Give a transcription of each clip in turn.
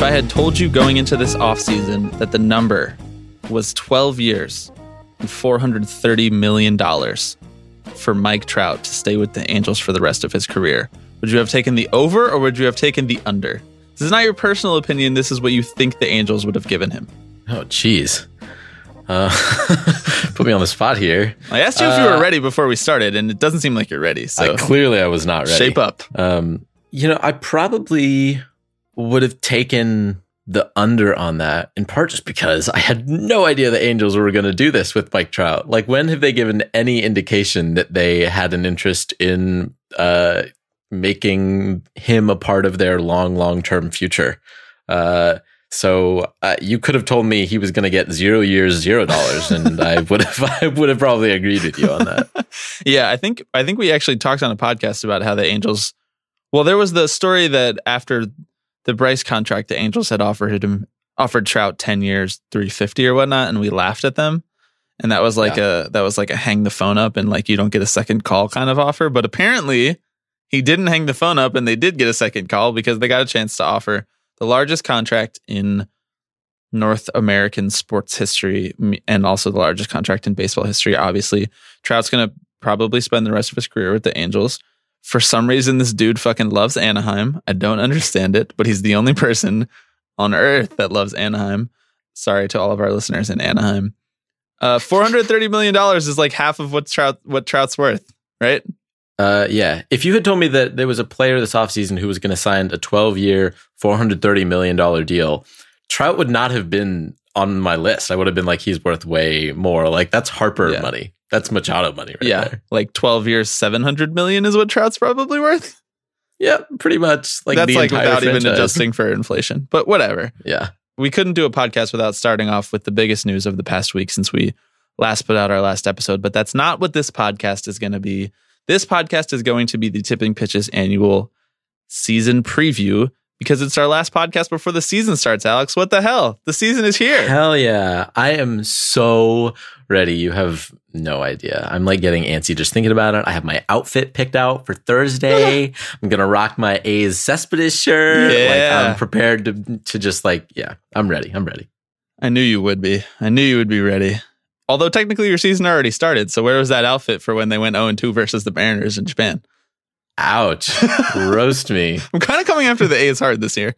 If I had told you going into this offseason that the number was 12 years and $430 million for Mike Trout to stay with the Angels for the rest of his career, would you have taken the over or would you have taken the under? This is not your personal opinion. This is what you think the Angels would have given him. Oh, jeez. Uh, put me on the spot here. I asked you if you were ready before we started, and it doesn't seem like you're ready. So I, clearly, I was not ready. shape up. Um, you know, I probably would have taken the under on that in part just because I had no idea the Angels were going to do this with Mike Trout. Like, when have they given any indication that they had an interest in uh, making him a part of their long, long term future? Uh, so uh, you could have told me he was going to get zero years, zero dollars, and I would have, I would have probably agreed with you on that. yeah, I think I think we actually talked on a podcast about how the Angels. Well, there was the story that after the Bryce contract, the Angels had offered him offered Trout ten years, three fifty or whatnot, and we laughed at them. And that was like Yeah. a that was like a hang the phone up and like you don't get a second call kind of offer. But apparently, he didn't hang the phone up, and they did get a second call because they got a chance to offer the largest contract in North American sports history and also the largest contract in baseball history. Obviously, Trout's going to probably spend the rest of his career with the Angels. For some reason, this dude fucking loves Anaheim. I don't understand it, but he's the only person on earth that loves Anaheim. Sorry to all of our listeners in Anaheim. Uh, Four hundred thirty million dollars is like half of what Trout what Trout's worth, right? Uh, yeah. If you had told me that there was a player this offseason who was going to sign a 12 year, $430 million deal, Trout would not have been on my list. I would have been like, he's worth way more. Like, that's Harper Yeah. money. That's Machado money right yeah, there. like twelve years, seven hundred million is what Trout's probably worth. Yeah, pretty much. Like, That's like without even adjusting for inflation. But whatever. Yeah. we couldn't do a podcast without starting off with the biggest news of the past week since we last put out our last episode. But that's not what this podcast is going to be. This podcast is going to be the Tipping Pitches annual season preview because it's our last podcast before the season starts, Alex. What the hell? The season is here. Hell yeah. I am so ready. You have no idea. I'm like getting antsy just thinking about it. I have my outfit picked out for Thursday. I'm going to rock my A's Cespedes shirt. Yeah. Like I'm prepared to to just like, yeah, I'm ready. I'm ready. I knew you would be. I knew you would be ready. Although technically your season already started. So where was that outfit for when they went 0 2 versus the Mariners in Japan? Ouch. Roast me. I'm kind of coming after the A's hard this year.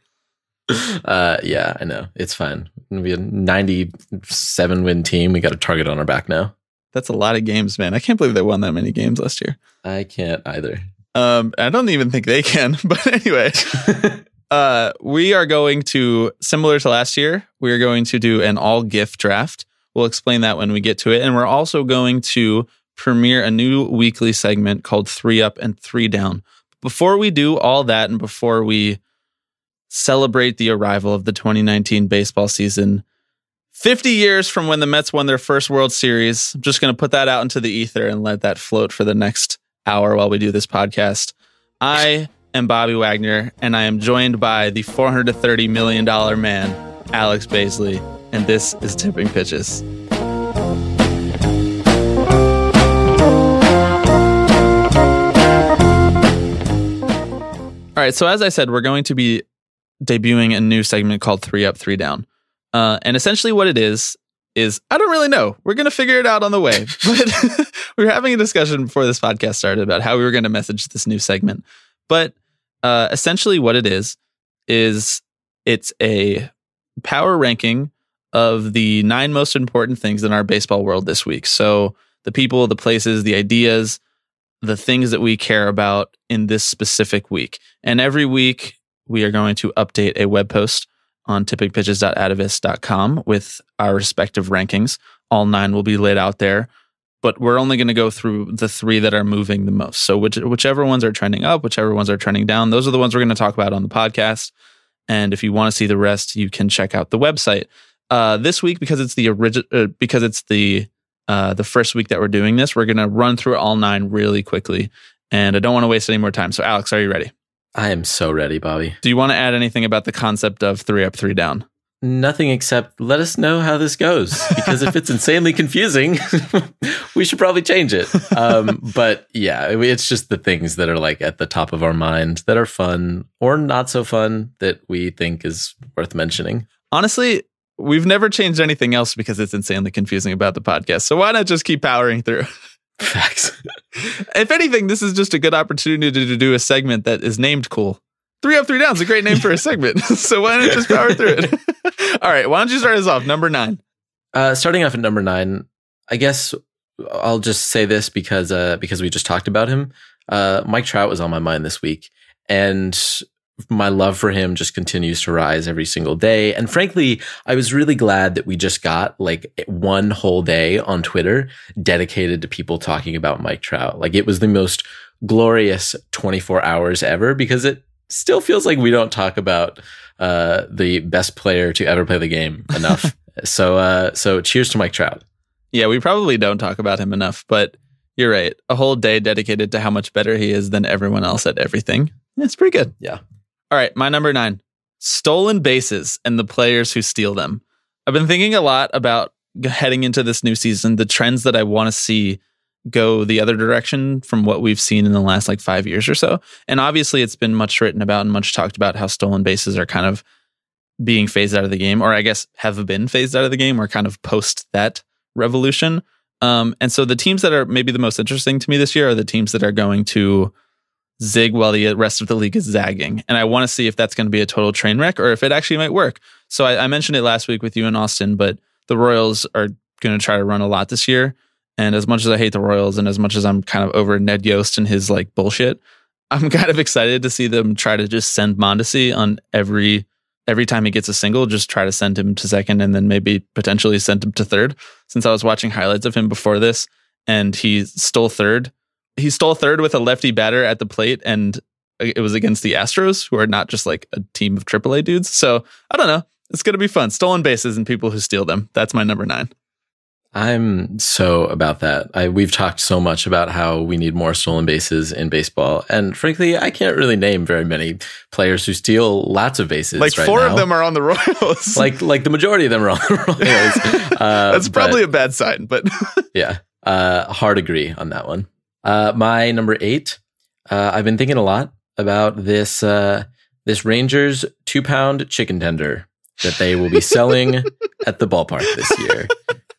Uh yeah, I know. It's fine. We a 97 win team. We got a target on our back now. That's a lot of games, man. I can't believe they won that many games last year. I can't either. Um, I don't even think they can. But anyway, uh, we are going to similar to last year. We are going to do an all gift draft. We'll explain that when we get to it, and we're also going to premiere a new weekly segment called Three Up and Three Down. Before we do all that, and before we celebrate the arrival of the 2019 baseball season. 50 years from when the Mets won their first World Series. I'm just going to put that out into the ether and let that float for the next hour while we do this podcast. I am Bobby Wagner, and I am joined by the $430 million man, Alex Baisley, and this is Tipping Pitches. All right, so as I said, we're going to be debuting a new segment called Three Up, Three Down. Uh, and essentially, what it is, is I don't really know. We're going to figure it out on the way. But we were having a discussion before this podcast started about how we were going to message this new segment. But uh, essentially, what it is, is it's a power ranking of the nine most important things in our baseball world this week. So the people, the places, the ideas, the things that we care about in this specific week. And every week, we are going to update a web post on tippingpitches.atavist.com with our respective rankings. All nine will be laid out there, but we're only going to go through the three that are moving the most. So which, whichever ones are trending up, whichever ones are trending down, those are the ones we're going to talk about on the podcast. And if you want to see the rest, you can check out the website. Uh, this week, because it's the original, uh, because it's the uh, the first week that we're doing this, we're gonna run through all nine really quickly, and I don't want to waste any more time. So, Alex, are you ready? I am so ready, Bobby. Do you want to add anything about the concept of three up, three down? Nothing except let us know how this goes because if it's insanely confusing, we should probably change it. Um, but yeah, it's just the things that are like at the top of our mind that are fun or not so fun that we think is worth mentioning. Honestly, we've never changed anything else because it's insanely confusing about the podcast. So why not just keep powering through? Facts. if anything, this is just a good opportunity to do a segment that is named cool. Three up, three down is a great name for a segment. so why not just power through it? All right, why don't you start us off? Number nine. Uh, starting off at number nine, I guess I'll just say this because uh, because we just talked about him. Uh, Mike Trout was on my mind this week, and my love for him just continues to rise every single day. And frankly, I was really glad that we just got like one whole day on Twitter dedicated to people talking about Mike Trout. Like it was the most glorious 24 hours ever because it still feels like we don't talk about uh, the best player to ever play the game enough. so, uh, so cheers to Mike Trout. Yeah, we probably don't talk about him enough, but you're right. A whole day dedicated to how much better he is than everyone else at everything. It's pretty good. Yeah. All right, my number nine stolen bases and the players who steal them. I've been thinking a lot about heading into this new season, the trends that I want to see go the other direction from what we've seen in the last like five years or so. And obviously, it's been much written about and much talked about how stolen bases are kind of being phased out of the game, or I guess have been phased out of the game, or kind of post that revolution. Um, and so the teams that are maybe the most interesting to me this year are the teams that are going to zig while the rest of the league is zagging. And I want to see if that's going to be a total train wreck or if it actually might work. So I, I mentioned it last week with you in Austin, but the Royals are going to try to run a lot this year. And as much as I hate the Royals and as much as I'm kind of over Ned Yost and his like bullshit, I'm kind of excited to see them try to just send Mondesi on every every time he gets a single, just try to send him to second and then maybe potentially send him to third. Since I was watching highlights of him before this and he stole third. He stole third with a lefty batter at the plate and it was against the Astros, who are not just like a team of AAA dudes. So I don't know. It's going to be fun. Stolen bases and people who steal them. That's my number nine. I'm so about that. I, we've talked so much about how we need more stolen bases in baseball, and frankly, I can't really name very many players who steal lots of bases. Like right four now. of them are on the Royals. like like the majority of them are on the Royals. Uh, That's probably but, a bad sign, but yeah, uh, hard agree on that one. Uh, my number eight. Uh, I've been thinking a lot about this uh, this Rangers two pound chicken tender that they will be selling at the ballpark this year.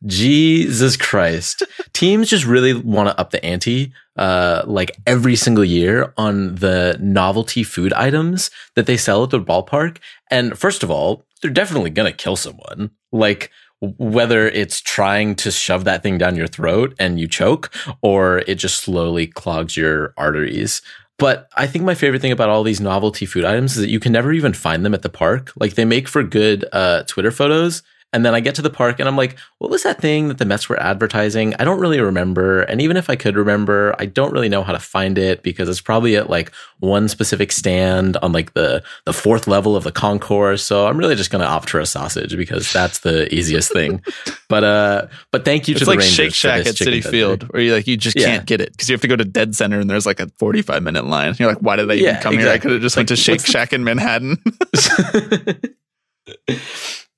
Jesus Christ. Teams just really want to up the ante, uh, like every single year on the novelty food items that they sell at the ballpark. And first of all, they're definitely going to kill someone. Like, whether it's trying to shove that thing down your throat and you choke, or it just slowly clogs your arteries. But I think my favorite thing about all these novelty food items is that you can never even find them at the park. Like they make for good uh, Twitter photos, and then I get to the park and I'm like, what was that thing that the Mets were advertising? I don't really remember. And even if I could remember, I don't really know how to find it because it's probably at like one specific stand on like the, the fourth level of the concourse. So I'm really just going to opt for a sausage because that's the easiest thing. But, uh, but thank you it's to like the Rangers Shake Shack at Citi Field where you like, you just Yeah. can't get it because you have to go to Dead Center and there's like a 45 minute line. You're like, why did they even Yeah, come here? I could have just Like, went to Shake Shack in Manhattan.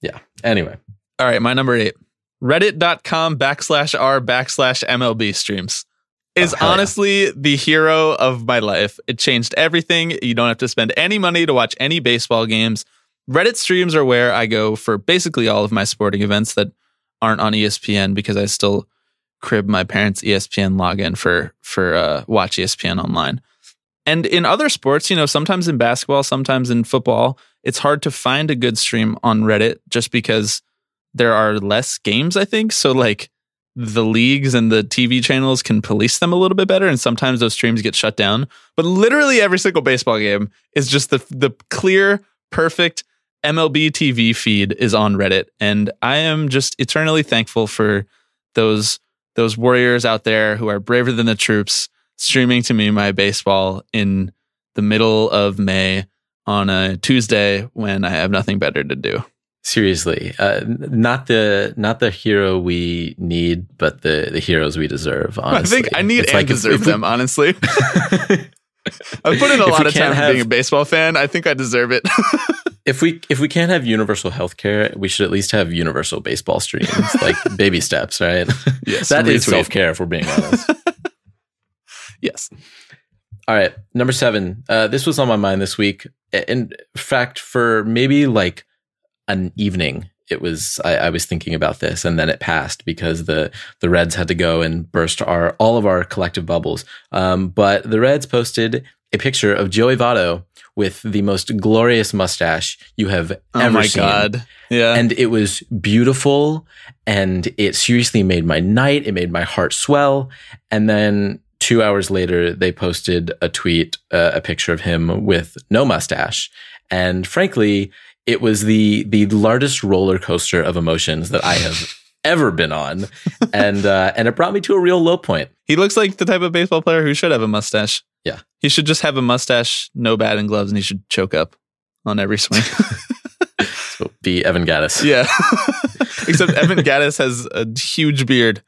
yeah. Anyway. All right, my number eight. Reddit.com backslash r backslash MLB streams is Oh, hell yeah. honestly the hero of my life. It changed everything. You don't have to spend any money to watch any baseball games. Reddit streams are where I go for basically all of my sporting events that aren't on ESPN because I still crib my parents' ESPN login for for uh, watch ESPN online. And in other sports, you know, sometimes in basketball, sometimes in football, it's hard to find a good stream on Reddit just because there are less games, I think. So like the leagues and the TV channels can police them a little bit better and sometimes those streams get shut down. But literally every single baseball game is just the the clear perfect MLB TV feed is on Reddit and I am just eternally thankful for those those warriors out there who are braver than the troops streaming to me my baseball in the middle of May on a Tuesday when I have nothing better to do. Seriously, uh, not the not the hero we need, but the the heroes we deserve. Honestly, I think I need It's and like if- deserve if we- them, honestly. I've put in a lot of time being a baseball fan. I think I deserve it. if we if we can't have universal healthcare, we should at least have universal baseball streams, like baby steps, right? Yes, that is self care. If we're being honest. yes. All right, number seven. Uh, this was on my mind this week. In fact, for maybe like an evening, it was. I, I was thinking about this, and then it passed because the the Reds had to go and burst our all of our collective bubbles. Um, but the Reds posted a picture of Joey Votto with the most glorious mustache you have Oh ever my seen god. Yeah. and it was beautiful and it seriously made my night it made my heart swell and then two hours later they posted a tweet uh, a picture of him with no mustache and frankly it was the the largest roller coaster of emotions that i have ever been on and uh, and it brought me to a real low point he looks like the type of baseball player who should have a mustache. Yeah. He should just have a mustache, no batting gloves, and he should choke up on every swing. so be evan gattis yeah. Except Evan Gattis has a huge beard.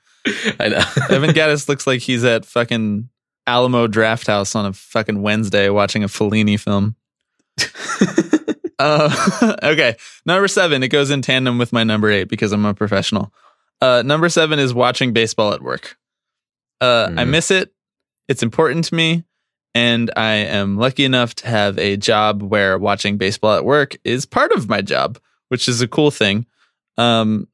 i know Evan Gattis looks like he's at fucking Alamo Drafthouse on a fucking Wednesday watching a Fellini film. Uh, okay, number seven. It goes in tandem with my number eight because I'm a professional. Uh, number seven is watching baseball at work. Uh, I Mhm. miss it. It's important to me, and I am lucky enough to have a job where watching baseball at work is part of my job, which is a cool thing. Um,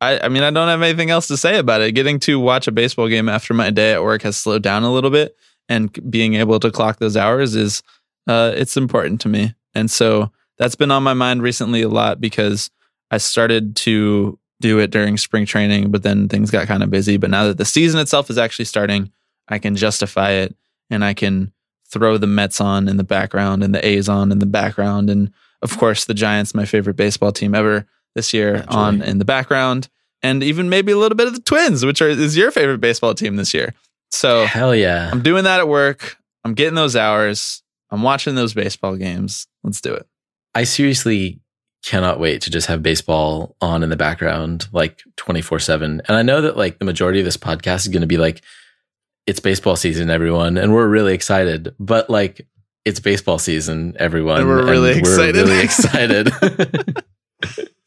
I, I mean, I don't have anything else to say about it. Getting to watch a baseball game after my day at work has slowed down a little bit, and being able to clock those hours is, uh, it's important to me. And so that's been on my mind recently a lot because I started to do it during spring training, but then things got kind of busy. But now that the season itself is actually starting, I can justify it and I can throw the Mets on in the background and the A's on in the background. And of course, the Giants, my favorite baseball team ever this year, Naturally. on in the background. And even maybe a little bit of the Twins, which are, is your favorite baseball team this year. So hell yeah I'm doing that at work. I'm getting those hours. I'm watching those baseball games. Let's do it. I seriously cannot wait to just have baseball on in the background like 24 7. And I know that like the majority of this podcast is going to be like, it's baseball season, everyone. And we're really excited. But like, it's baseball season, everyone. And we're really excited. We're really excited.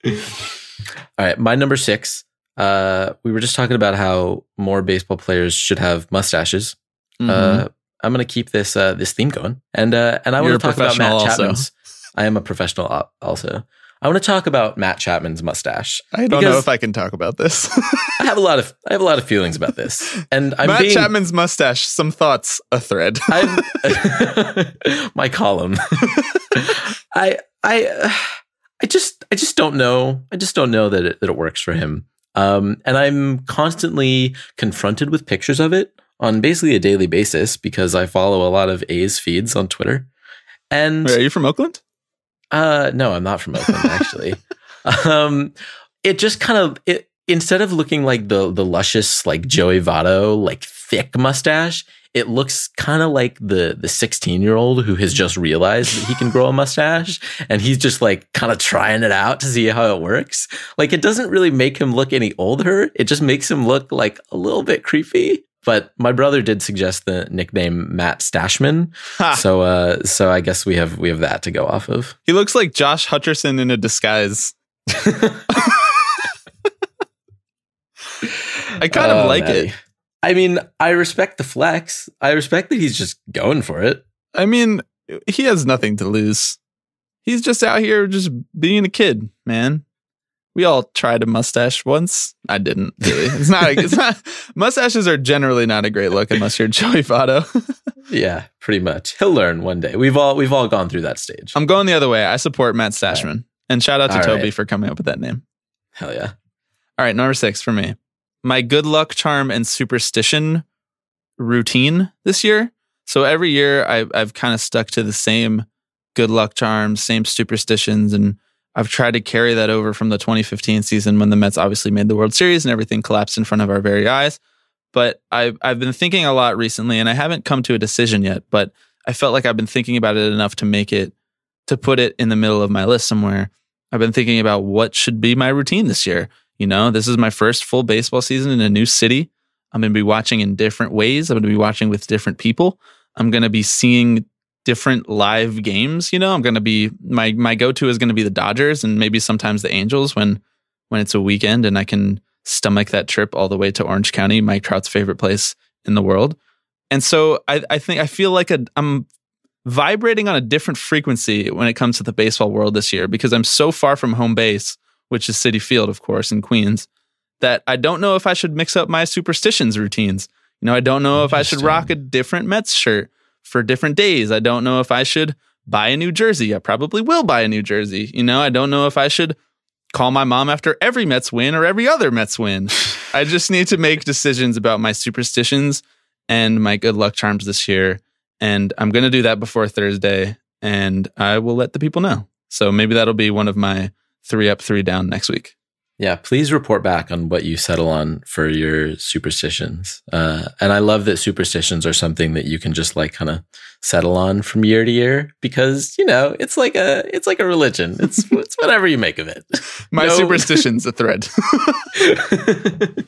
All right. My number six. Uh, we were just talking about how more baseball players should have mustaches. Mhm. Uh, I'm gonna keep this uh, this theme going, and uh, and I want to talk about Matt. Chapman's. I am a professional al- also. I want to talk about Matt Chapman's mustache. I don't know if I can talk about this. I have a lot of I have a lot of feelings about this, and I'm Matt being Chapman's mustache. Some thoughts. A thread. My column. I I I just I just don't know. I just don't know that it, that it works for him. Um, and I'm constantly confronted with pictures of it on basically a daily basis because I follow a lot of A's feeds on Twitter. And Wait, are you from Oakland? Uh, no, I'm not from Oakland actually. um, it just kind of it instead of looking like the the luscious like Joey Votto like thick mustache, it looks kind of like the the 16 year old who has just realized that he can grow a mustache and he's just like kind of trying it out to see how it works. Like it doesn't really make him look any older. It just makes him look like a little bit creepy. But my brother did suggest the nickname Matt Stashman, Ha. so uh, so I guess we have we have that to go off of. He looks like Josh Hutcherson in a disguise. I kind of Oh, like Matty. it. I mean, I respect the flex. I respect that he's just going for it. I mean, he has nothing to lose. He's just out here just being a kid, man. We all tried a mustache once. I didn't really. It's not. It's not. Mustaches are generally not a great look unless you're Joey Votto. Yeah, pretty much. He'll learn one day. We've all we've all gone through that stage. I'm going the other way. I support Matt Stashman, and shout out to All Toby right. for coming up with that name. Hell yeah. All right, number six for me. My good luck charm and superstition routine this year. So every year I, I've kind of stuck to the same good luck charms, same superstitions, and I've tried to carry that over from the 2015 season when the Mets obviously made the World Series and everything collapsed in front of our very eyes. But I've I've been thinking a lot recently, and I haven't come to a decision yet. But I felt like I've been thinking about it enough to make it to put it in the middle of my list somewhere, I've been thinking about what should be my routine this year. You know, this is my first full baseball season in a new city. I'm going to be watching in different ways. I'm going to be watching with different people. I'm going to be seeing different live games. You know, I'm going to be my my go to is going to be the Dodgers and maybe sometimes the Angels when when it's a weekend and I can stomach that trip all the way to Orange County, Mike Trout's favorite place in the world. And so I, I think I feel like a, I'm vibrating on a different frequency when it comes to the baseball world this year because I'm so far from home base, which is Citi Field, of course, in Queens, that I don't know if I should mix up my superstitions routines. You know, I don't know if I should rock a different Mets shirt for different days. I don't know if I should buy a new jersey. I probably will buy a new jersey. You know, I don't know if I should call my mom after every Mets win or every other Mets win. I just need to make decisions about my superstitions and my good luck charms this year. And I'm going to do that before Thursday and I will let the people know. So maybe that'll be one of my three up, three down next week. Yeah, please report back on what you settle on for your superstitions. Uh, and I love that superstitions are something that you can just like kind of settle on from year to year because you know it's like a it's like a religion. It's it's whatever you make of it. My no. superstitions a thread.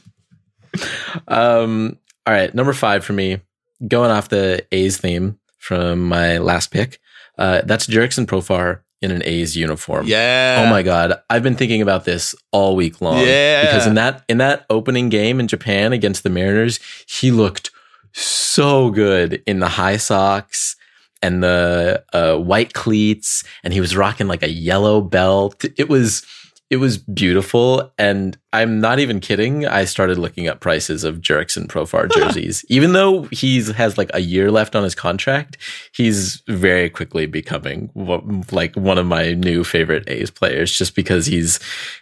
um. All right, number five for me, going off the A's theme from my last pick. Uh, that's Jurickson Profar in an A's uniform. Yeah. Oh my god, I've been thinking about this all week long. Yeah. Because in that in that opening game in Japan against the Mariners, he looked so good in the high socks and the uh, white cleats, and he was rocking like a yellow belt. It was it was beautiful. And I'm not even kidding. I started looking up prices of Jurickson Profar jerseys. even though he's has like a year left on his contract, he's very quickly becoming like one of my new favorite A's players just because he's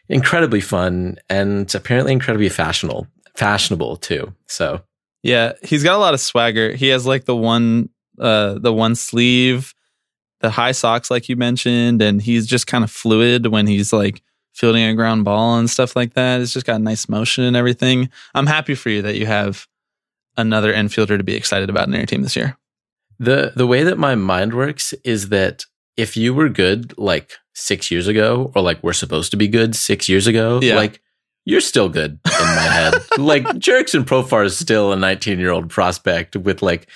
incredibly fun and apparently incredibly fashionable, fashionable too. So yeah, he's got a lot of swagger. He has like the one, uh, the one sleeve, the high socks, like you mentioned, and he's just kind of fluid when he's like fielding a ground ball and stuff like that. It's just got nice motion and everything. I'm happy for you that you have another infielder to be excited about in your team this year. The the way that my mind works is that if you were good like six years ago, or like we're supposed to be good six years ago, yeah. like you're still good in my head. like Jurickson Profar is still a 19 year old prospect with like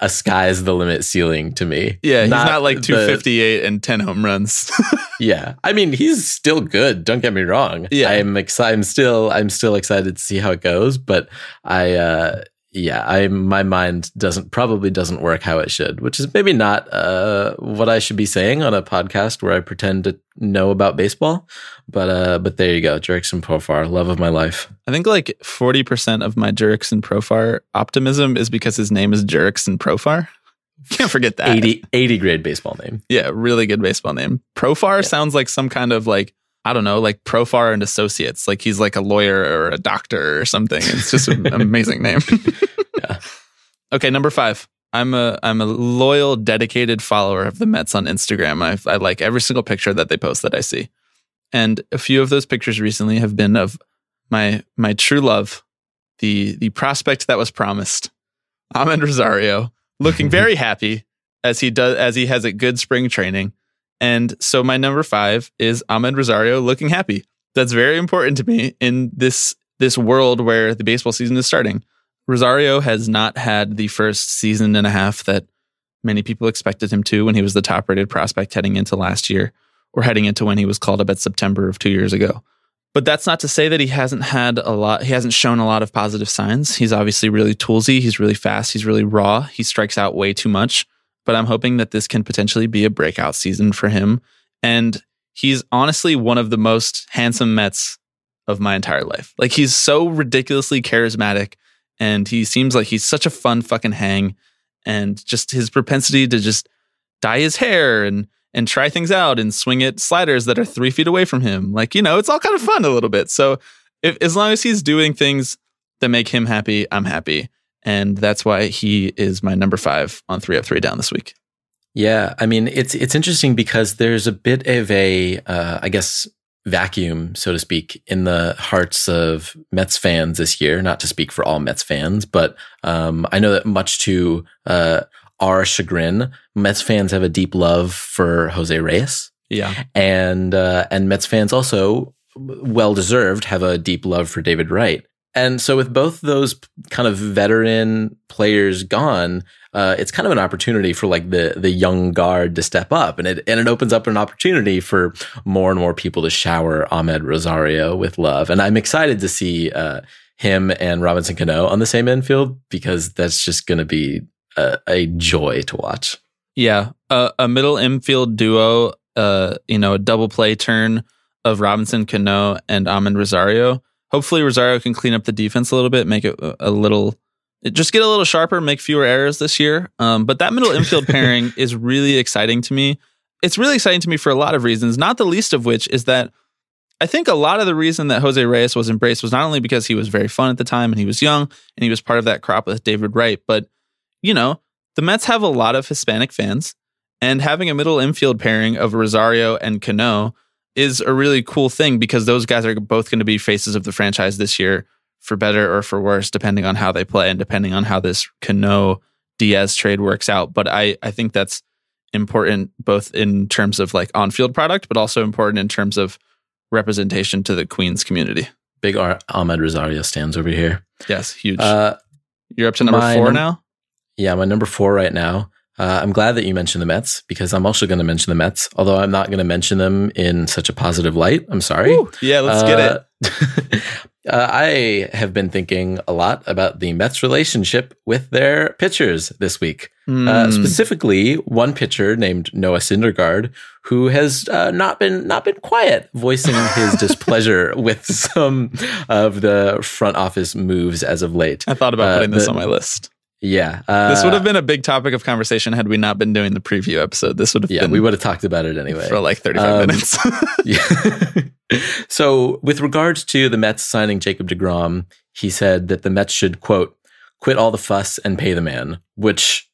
a sky's the limit ceiling to me. Yeah, he's not, not like 258 the, and 10 home runs. yeah. I mean, he's still good, don't get me wrong. Yeah. I'm excited I'm still I'm still excited to see how it goes, but I uh yeah, I my mind doesn't probably doesn't work how it should, which is maybe not uh, what I should be saying on a podcast where I pretend to know about baseball. But uh, but there you go, Jurickson Profar, love of my life. I think like forty percent of my Jurickson Profar optimism is because his name is Jurickson Profar. Can't forget that 80, 80 grade baseball name. Yeah, really good baseball name. Profar yeah. sounds like some kind of like I don't know, like Profar and Associates. Like he's like a lawyer or a doctor or something. It's just an amazing name. yeah. Okay, number five. I'm a I'm a loyal, dedicated follower of the Mets on Instagram. I, I like every single picture that they post that I see, and a few of those pictures recently have been of my my true love, the the prospect that was promised, Amed Rosario, looking very happy as he does as he has a good spring training and so my number five is Amed Rosario looking happy. That's very important to me in this this world where the baseball season is starting. Rosario has not had the first season and a half that many people expected him to when he was the top rated prospect heading into last year or heading into when he was called up at September of two years ago. But that's not to say that he hasn't had a lot, he hasn't shown a lot of positive signs. He's obviously really toolsy. He's really fast. He's really raw. He strikes out way too much but I'm hoping that this can potentially be a breakout season for him. And he's honestly one of the most handsome Mets of my entire life. Like he's so ridiculously charismatic and he seems like he's such a fun fucking hang and just his propensity to just dye his hair and and try things out and swing at sliders that are three feet away from him. Like, you know, it's all kind of fun a little bit. So if, as long as he's doing things that make him happy, I'm happy and that's why he is my number five on three up three down this week. Yeah, I mean it's it's interesting because there's a bit of a uh, I guess vacuum, so to speak, in the hearts of Mets fans this year. Not to speak for all Mets fans, but um, I know that much to uh, our chagrin, Mets fans have a deep love for Jose Reyes, Yeah. and uh, and Mets fans also, well deserved, have a deep love for David Wright. And so, with both those kind of veteran players gone, uh, it's kind of an opportunity for like the the young guard to step up, and it and it opens up an opportunity for more and more people to shower Amed Rosario with love. And I'm excited to see uh, him and Robinson Cano on the same infield because that's just going to be a, a joy to watch. Yeah. Uh, a middle infield duo, uh, you know, a double play turn of Robinson Cano and Amed Rosario. Hopefully, Rosario can clean up the defense a little bit, make it a, a little, just get a little sharper, make fewer errors this year. Um, but that middle infield pairing is really exciting to me. It's really exciting to me for a lot of reasons, not the least of which is that I think a lot of the reason that Jose Reyes was embraced was not only because he was very fun at the time and he was young and he was part of that crop with David Wright, but, you know, the Mets have a lot of Hispanic fans, and having a middle infield pairing of Rosario and Cano is a really cool thing because those guys are both going to be faces of the franchise this year, for better or for worse, depending on how they play and depending on how this Cano Diaz trade works out. But I, I think that's important both in terms of like on field product, but also important in terms of representation to the Queens community. Big Ar- Amed Rosario stands over here. Yes, huge. Uh, You're up to number four num- now. Yeah, my number four right now. Uh, I'm glad that you mentioned the Mets because I'm also going to mention the Mets, although I'm not going to mention them in such a positive light. I'm sorry. Woo. Yeah, let's get it. it. uh, I have been thinking a lot about the Mets' relationship with their pitchers this week. Uh, Mm. specifically, one pitcher named Noah Syndergaard, who has uh, not been not been quiet, voicing his displeasure with some of the front office moves as of late. I thought about uh, putting this the- on my list. Yeah, uh, This would have been a big topic of conversation had we not been doing the preview episode. This would have Yeah, been we would have talked about it anyway. for like 35 Um, minutes. Yeah. so, with regards to the Mets signing Jacob deGrom, he said that the Mets should, quote, quit all the fuss and pay the man, which,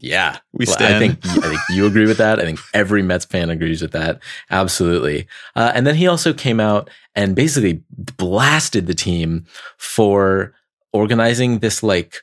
yeah, We Well, I think, I think you agree with that. I think every Mets fan agrees with that. Absolutely. Uh, and then he also came out and basically blasted the team for organizing this like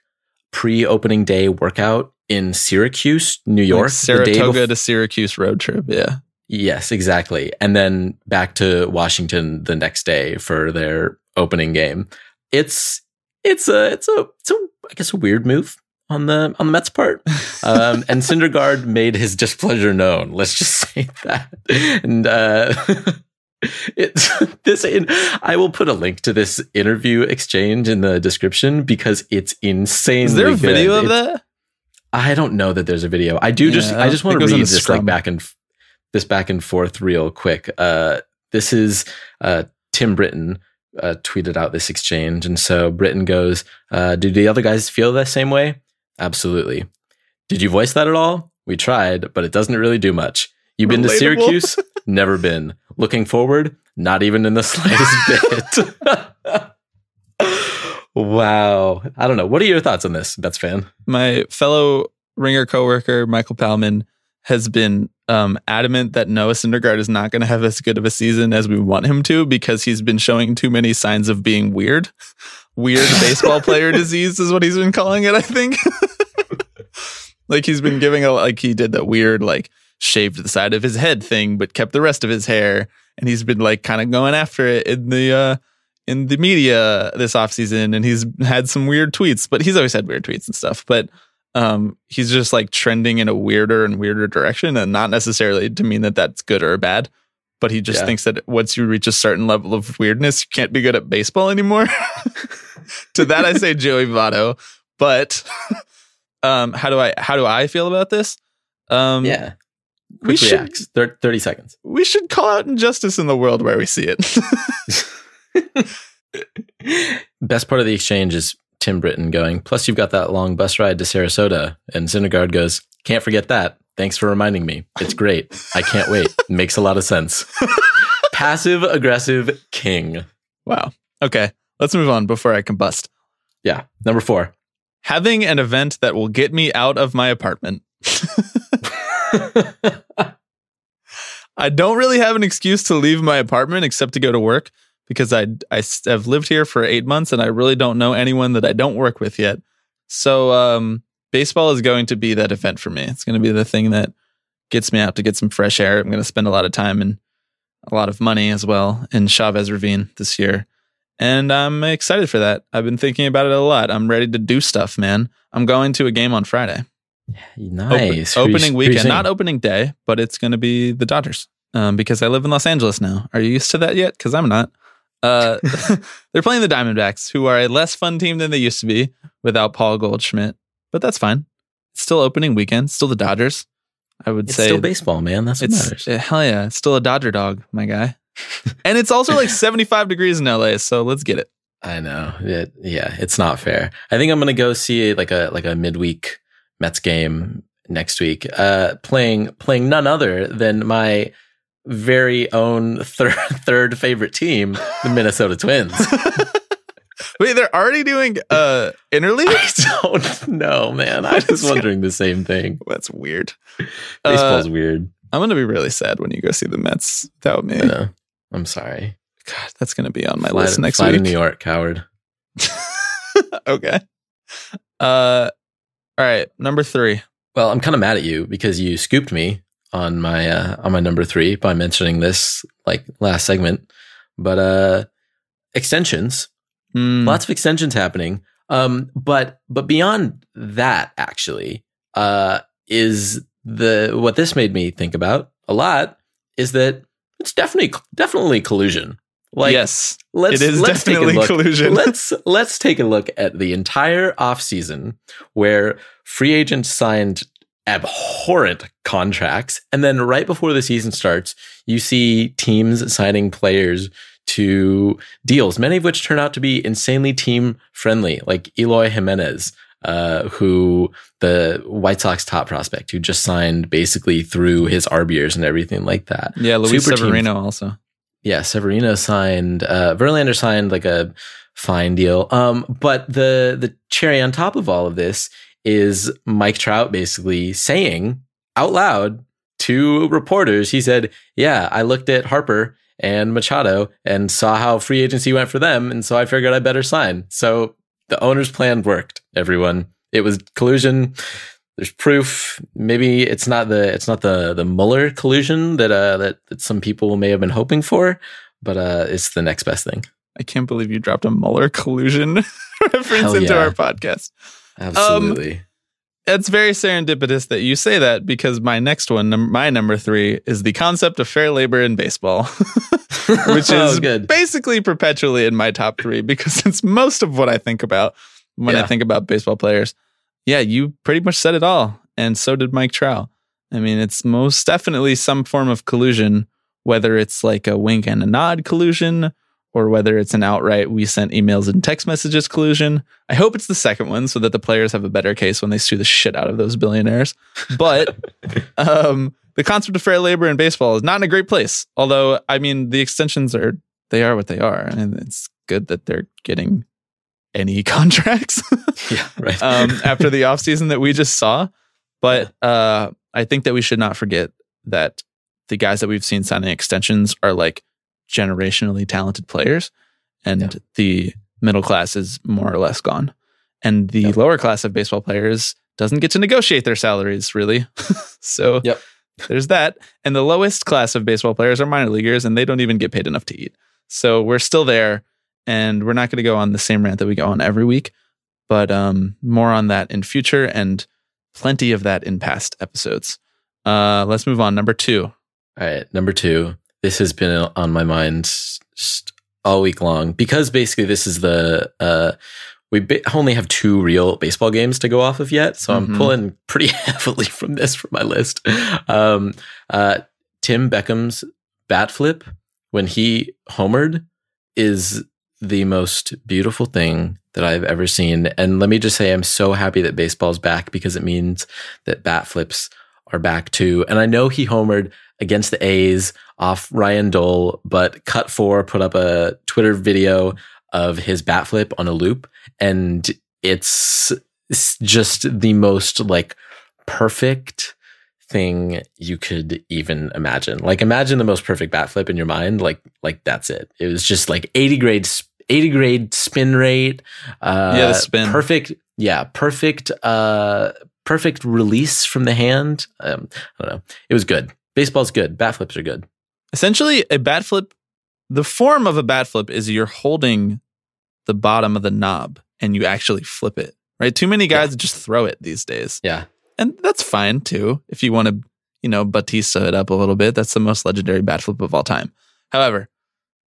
pre opening day workout in Syracuse, New York. Like Saratoga bef- to Syracuse road trip. Yeah. Yes, exactly. And then back to Washington the next day for their opening game. It's it's a it's a it's a I guess a weird move on the on the Mets part. Um, and Syndergaard made his displeasure known. Let's just say that. And uh, it's this. In, I will put a link to this interview exchange in the description because it's insane. Is there a video of that? I don't know that there's a video. I do just Yeah, I just want to it was in read this like back and this back and forth real quick. Uh, this is uh, Tim Britton uh, tweeted out this exchange, and so Britton goes, uh, "Do the other guys feel the same way? Absolutely. Did you voice that at all? We tried, but it doesn't really do much. You've been to Syracuse? Never been. Looking forward? Not even in the slightest bit." wow. I don't know. What are your thoughts on this, Bets fan? My fellow ringer coworker, Michael Baumann, has been um, adamant that Noah Syndergaard is not going to have as good of a season as we want him to because he's been showing too many signs of being weird. Weird baseball player disease is what he's been calling it, I think. like he's been giving a like he did that weird like shaved the side of his head thing but kept the rest of his hair. And he's been like kind of going after it in the uh in the media this offseason. And he's had some weird tweets but he's always had weird tweets and stuff. But um he's just like trending in a weirder and weirder direction. And not necessarily to mean that that's good or bad but he just Yeah. thinks that once you reach a certain level of weirdness you can't be good at baseball anymore. To that i say joey votto. But um how do i how do i feel about this? Um Yeah. We should reacts. Thir- 30 seconds. we should call out injustice in the world where we see it Best part of the exchange is Tim Britton going, plus you've got that long bus ride to Sarasota. And Syndergaard goes, can't forget that. Thanks for reminding me. It's great. I can't wait. Makes a lot of sense. Passive aggressive king. wow okay let's move on before i combust Yeah. Number four. having an event that will get me out of my apartment I don't really have an excuse to leave my apartment except to go to work because I I have lived here for eight months and I really don't know anyone that I don't work with yet. So um, baseball is going to be that event for me. It's going to be the thing that gets me out to get some fresh air. I'm going to spend a lot of time and a lot of money as well in Chavez Ravine this year. And I'm excited for that. I've been thinking about it a lot. I'm ready to do stuff, man. I'm going to a game on Friday. Nice. Open- opening weekend, not opening day, but it's going to be the Dodgers um, because I live in Los Angeles now. Are you used to that yet? Because I'm not. Uh, they're playing the Diamondbacks, who are a less fun team than they used to be without Paul Goldschmidt, but that's fine. It's still opening weekend, still the Dodgers. I would It's say still baseball, man. That's what matters. uh, hell yeah, it's still a Dodger dog, my guy. and it's also like 75 degrees in LA, so let's get it. I know. It, yeah, it's not fair. I think I'm gonna go see like a like a midweek Mets game next week. Uh, playing playing none other than my very own third third favorite team, the Minnesota Twins. Wait, they're already doing uh interleague? I don't know, man. I was wondering the same thing. That's weird. Baseball's Uh, weird. I'm gonna be really sad when you go see the Mets without me. I'm sorry. God, that's gonna be on my Fly list to- next fly to week. New York, coward. okay. Uh, all right, number three. Well, I'm kind of mad at you because you scooped me on my uh, on my number three by mentioning this like last segment. But uh extensions, Hmm, lots of extensions happening. Um, but but beyond that, actually, uh, is the what this made me think about a lot is that it's definitely definitely collusion. Like yes, let's it is let's take a definitely collusion. let's let's take a look at the entire offseason where free agents signed abhorrent contracts and then right before the season starts you see teams signing players to deals many of which turn out to be insanely team friendly like Eloy Jimenez uh, who the White Sox top prospect who just signed basically through his arbiers and everything like that yeah, Luis Super. Severino also. Yeah, Severino signed uh Verlander signed like a fine deal. Um but the the cherry on top of all of this is Mike Trout basically saying out loud to reporters, he said, "Yeah, I looked at Harper and Machado and saw how free agency went for them and so I figured I better sign." So the owner's plan worked, everyone. It was collusion. There's proof. Maybe it's not the it's not the the Mueller collusion that uh that, that some people may have been hoping for, but uh it's the next best thing. I can't believe you dropped a Mueller collusion reference Hell into our podcast. Absolutely. It's very serendipitous that you say that because my next one, num- my number three, is the concept of fair labor in baseball, which Oh, is good. basically perpetually in my top three because it's most of what I think about when I think about baseball players. Yeah, you pretty much said it all. And so did Mike Trout. I mean, it's most definitely some form of collusion, whether it's like a wink and a nod collusion or whether it's an outright we sent emails and text messages collusion. I hope it's the second one so that the players have a better case when they sue the shit out of those billionaires. But um, the concept of fair labor in baseball is not in a great place. Although, I mean, the extensions are they are what they are, and it's good that they're getting any contracts yeah, right. um, after the offseason that we just saw. But uh, I think that we should not forget that the guys that we've seen signing extensions are like generationally talented players, and Yeah. the middle class is more or less gone. And the Yep. lower class of baseball players doesn't get to negotiate their salaries really. so Yep. there's that. And the lowest class of baseball players are minor leaguers, and they don't even get paid enough to eat. So we're still there, and we're not going to go on the same rant that we go on every week, but um, more on that in future and plenty of that in past episodes. Uh, let's move on. Number two. All right, number two. This has been on my mind all week long because basically this is the uh, we only have two real baseball games to go off of yet, so. I'm pulling pretty heavily from this for my list. Um, uh, Tim Beckham's bat flip when he homered is the most beautiful thing that I've ever seen. And let me just say, I'm so happy that baseball's back because it means that bat flips are back too. And I know he homered against the A's off Ryan Dole, but Cut4 put up a Twitter video of his bat flip on a loop, and it's, just the most like perfect thing you could even imagine. Like imagine the most perfect bat flip in your mind. Like like that's it. It was just like 80 grade 80 grade spin rate. Uh Yeah, the spin. Perfect. yeah, perfect, uh, perfect release from the hand. Um, I don't know. It was good. Baseball's good. Bat flips are good. Essentially, a bat flip, the form of a bat flip is you're holding the bottom of the knob and you actually flip it, right? Too many guys just throw it these days. Yeah. And that's fine too. If you want to, you know, Bautista it up a little bit, that's the most legendary bat flip of all time. However,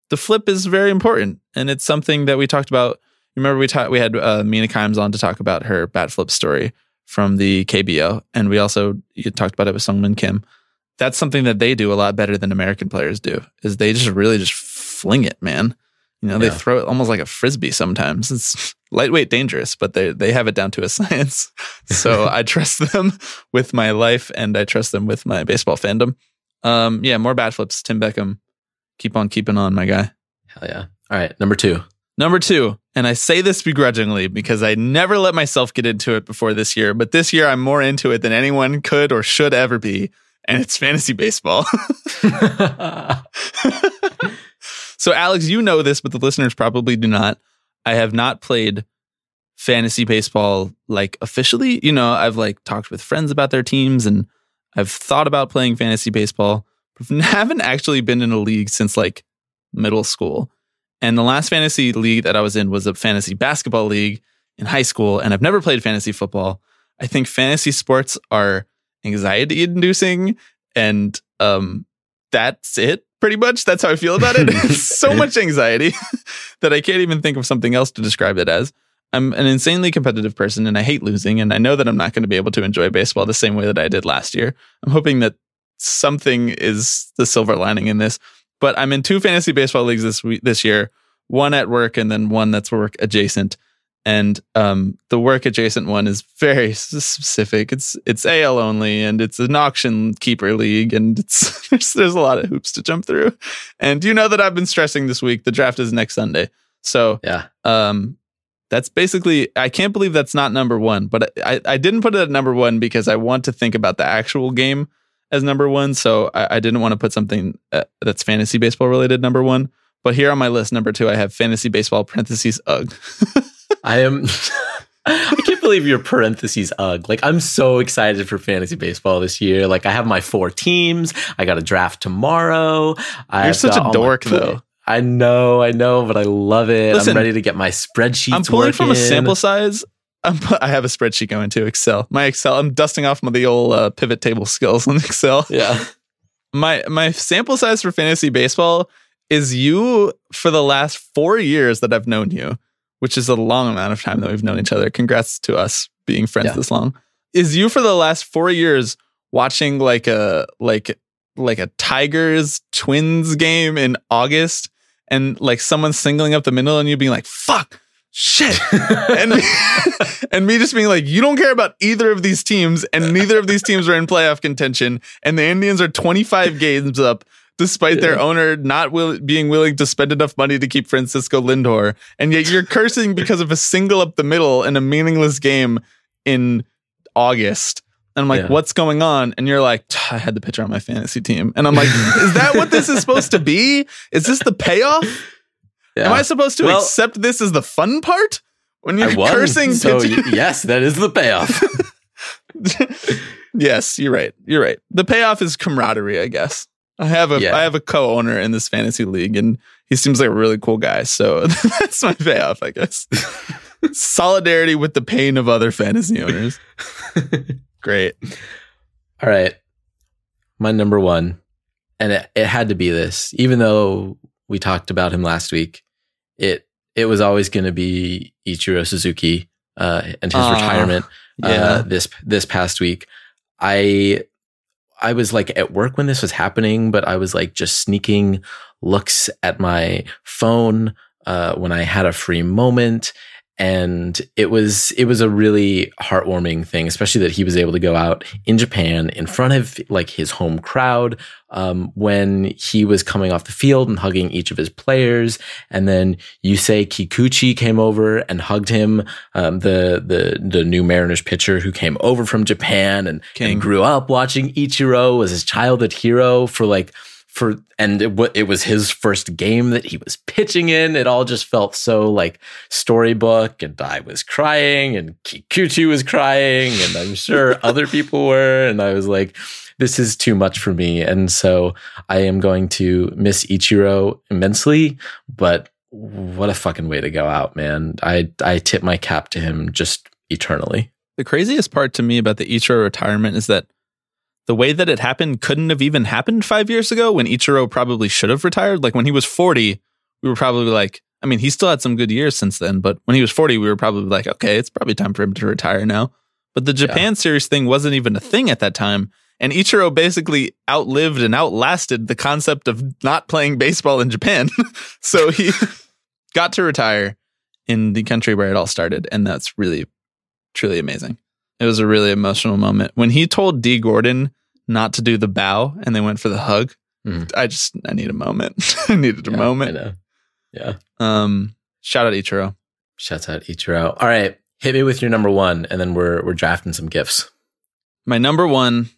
the flip is very important and it's something that we talked about. Remember, we talked, we had uh, Mina Kimes on to talk about her bat flip story from the KBO. And we also you talked about it with Sungmin Kim. That's something that they do a lot better than American players do, is they just really just fling it, man. You know, they Yeah. throw it almost like a frisbee sometimes. It's lightweight dangerous, but they they have it down to a science. So I trust them with my life and I trust them with my baseball fandom. Um, yeah, more bat flips. Tim Beckham, keep on keeping on, my guy. Hell yeah. All right. Number two. Number two, and I say this begrudgingly because I never let myself get into it before this year, but this year I'm more into it than anyone could or should ever be, and it's fantasy baseball. so, Alex, you know this, but the listeners probably do not. I have not played fantasy baseball like officially. You know, I've like talked with friends about their teams and I've thought about playing fantasy baseball, haven't actually been in a league since like middle school. And the last fantasy league that I was in was a fantasy basketball league in high school. And I've never played fantasy football. I think fantasy sports are anxiety inducing. And um, that's it pretty much. That's how I feel about it. So much anxiety that I can't even think of something else to describe it as. I'm an insanely competitive person and I hate losing. And I know that I'm not going to be able to enjoy baseball the same way that I did last year. I'm hoping that something is the silver lining in this. But I'm in two fantasy baseball leagues this week, this year, one at work and then one that's work adjacent. And um, the work adjacent one is very specific. It's it's AL only, and it's an auction keeper league, and it's there's, there's a lot of hoops to jump through. And you know that I've been stressing this week. The draft is next Sunday, so yeah. um, that's basically. I can't believe that's not number one, but I I didn't put it at number one because I want to think about the actual game as number one. So I, I didn't want to put something uh, that's fantasy baseball related number one. But here on my list, number two, I have fantasy baseball parentheses ugh. I am. I can't believe your parentheses ugh. Like I'm so excited for fantasy baseball this year. Like I have my four teams. I got a draft tomorrow. I've You're such a all my dork, though. I know, I know, but I love it. Listen, I'm ready to get my spreadsheets. I'm pulling from a sample size. I'm, I have a spreadsheet going to Excel. My Excel. I'm dusting off my the old uh, pivot table skills on Excel. Yeah. My my sample size for fantasy baseball is you for the last four years that I've known you, which is a long amount of time that we've known each other. Congrats to us being friends Yeah. this long. Is you for the last four years watching like a like like a Tigers Twins game in August and like someone singling up the middle and you being like, fuck, shit. and, me, and me just being like, you don't care about either of these teams, and neither of these teams are in playoff contention, and the Indians are 25 games up. Despite their owner not will, being willing to spend enough money to keep Francisco Lindor, and yet you're cursing because of a single up the middle in a meaningless game in August. And I'm like, Yeah. what's going on? And you're like, I had the pitcher on my fantasy team. And I'm like, is that what this is supposed to be? Is this the payoff? Yeah. Am I supposed to Well- accept this as the fun part? When you're I cursing so y- yes, that is the payoff. yes, you're right. You're right. The payoff is camaraderie, I guess. I have a I Yeah. have a co-owner in this fantasy league and he seems like a really cool guy. So that's my payoff, I guess. Solidarity with the pain of other fantasy owners. Great. All right. My number one, and it, it had to be this, even though we talked about him last week, it it was always going to be Ichiro Suzuki uh, and his Aw, retirement Yeah. uh, this this past week. I I was like at work when this was happening, but I was like just sneaking looks at my phone uh, when I had a free moment, and it was it was a really heartwarming thing, especially that he was able to go out in Japan in front of like his home crowd um, when he was coming off the field and hugging each of his players, and then Yusei Kikuchi came over and hugged him, um, the the the new Mariners pitcher who came over from Japan and, and grew up watching Ichiro as his childhood hero for like for and it, wa- it was his first game that he was pitching in. It all just felt so like storybook, and I was crying, and Kikuchi was crying, and I'm sure other people were, and I was like, "This is too much for me." And so I am going to miss Ichiro immensely, but what a fucking way to go out, man! I I tip my cap to him just eternally. The craziest part to me about the Ichiro retirement is that the way that it happened couldn't have even happened five years ago when Ichiro probably should have retired. Like when he was 40, we were probably like, I mean, he still had some good years since then, but when he was 40, we were probably like, okay, it's probably time for him to retire now. But the Japan series thing wasn't even a thing at that time. And Ichiro basically outlived and outlasted the concept of not playing baseball in Japan. so he got to retire in the country where it all started. And that's really, truly amazing. It was a really emotional moment. When he told Dee Gordon not to do the bow and they went for the hug, Mhm. I just, I need a moment. I needed a Yeah, moment. I know. Yeah. Um, shout out Ichiro. Shouts out Ichiro. All right, hit me with your number one, and then we're we're drafting some gifts. My number one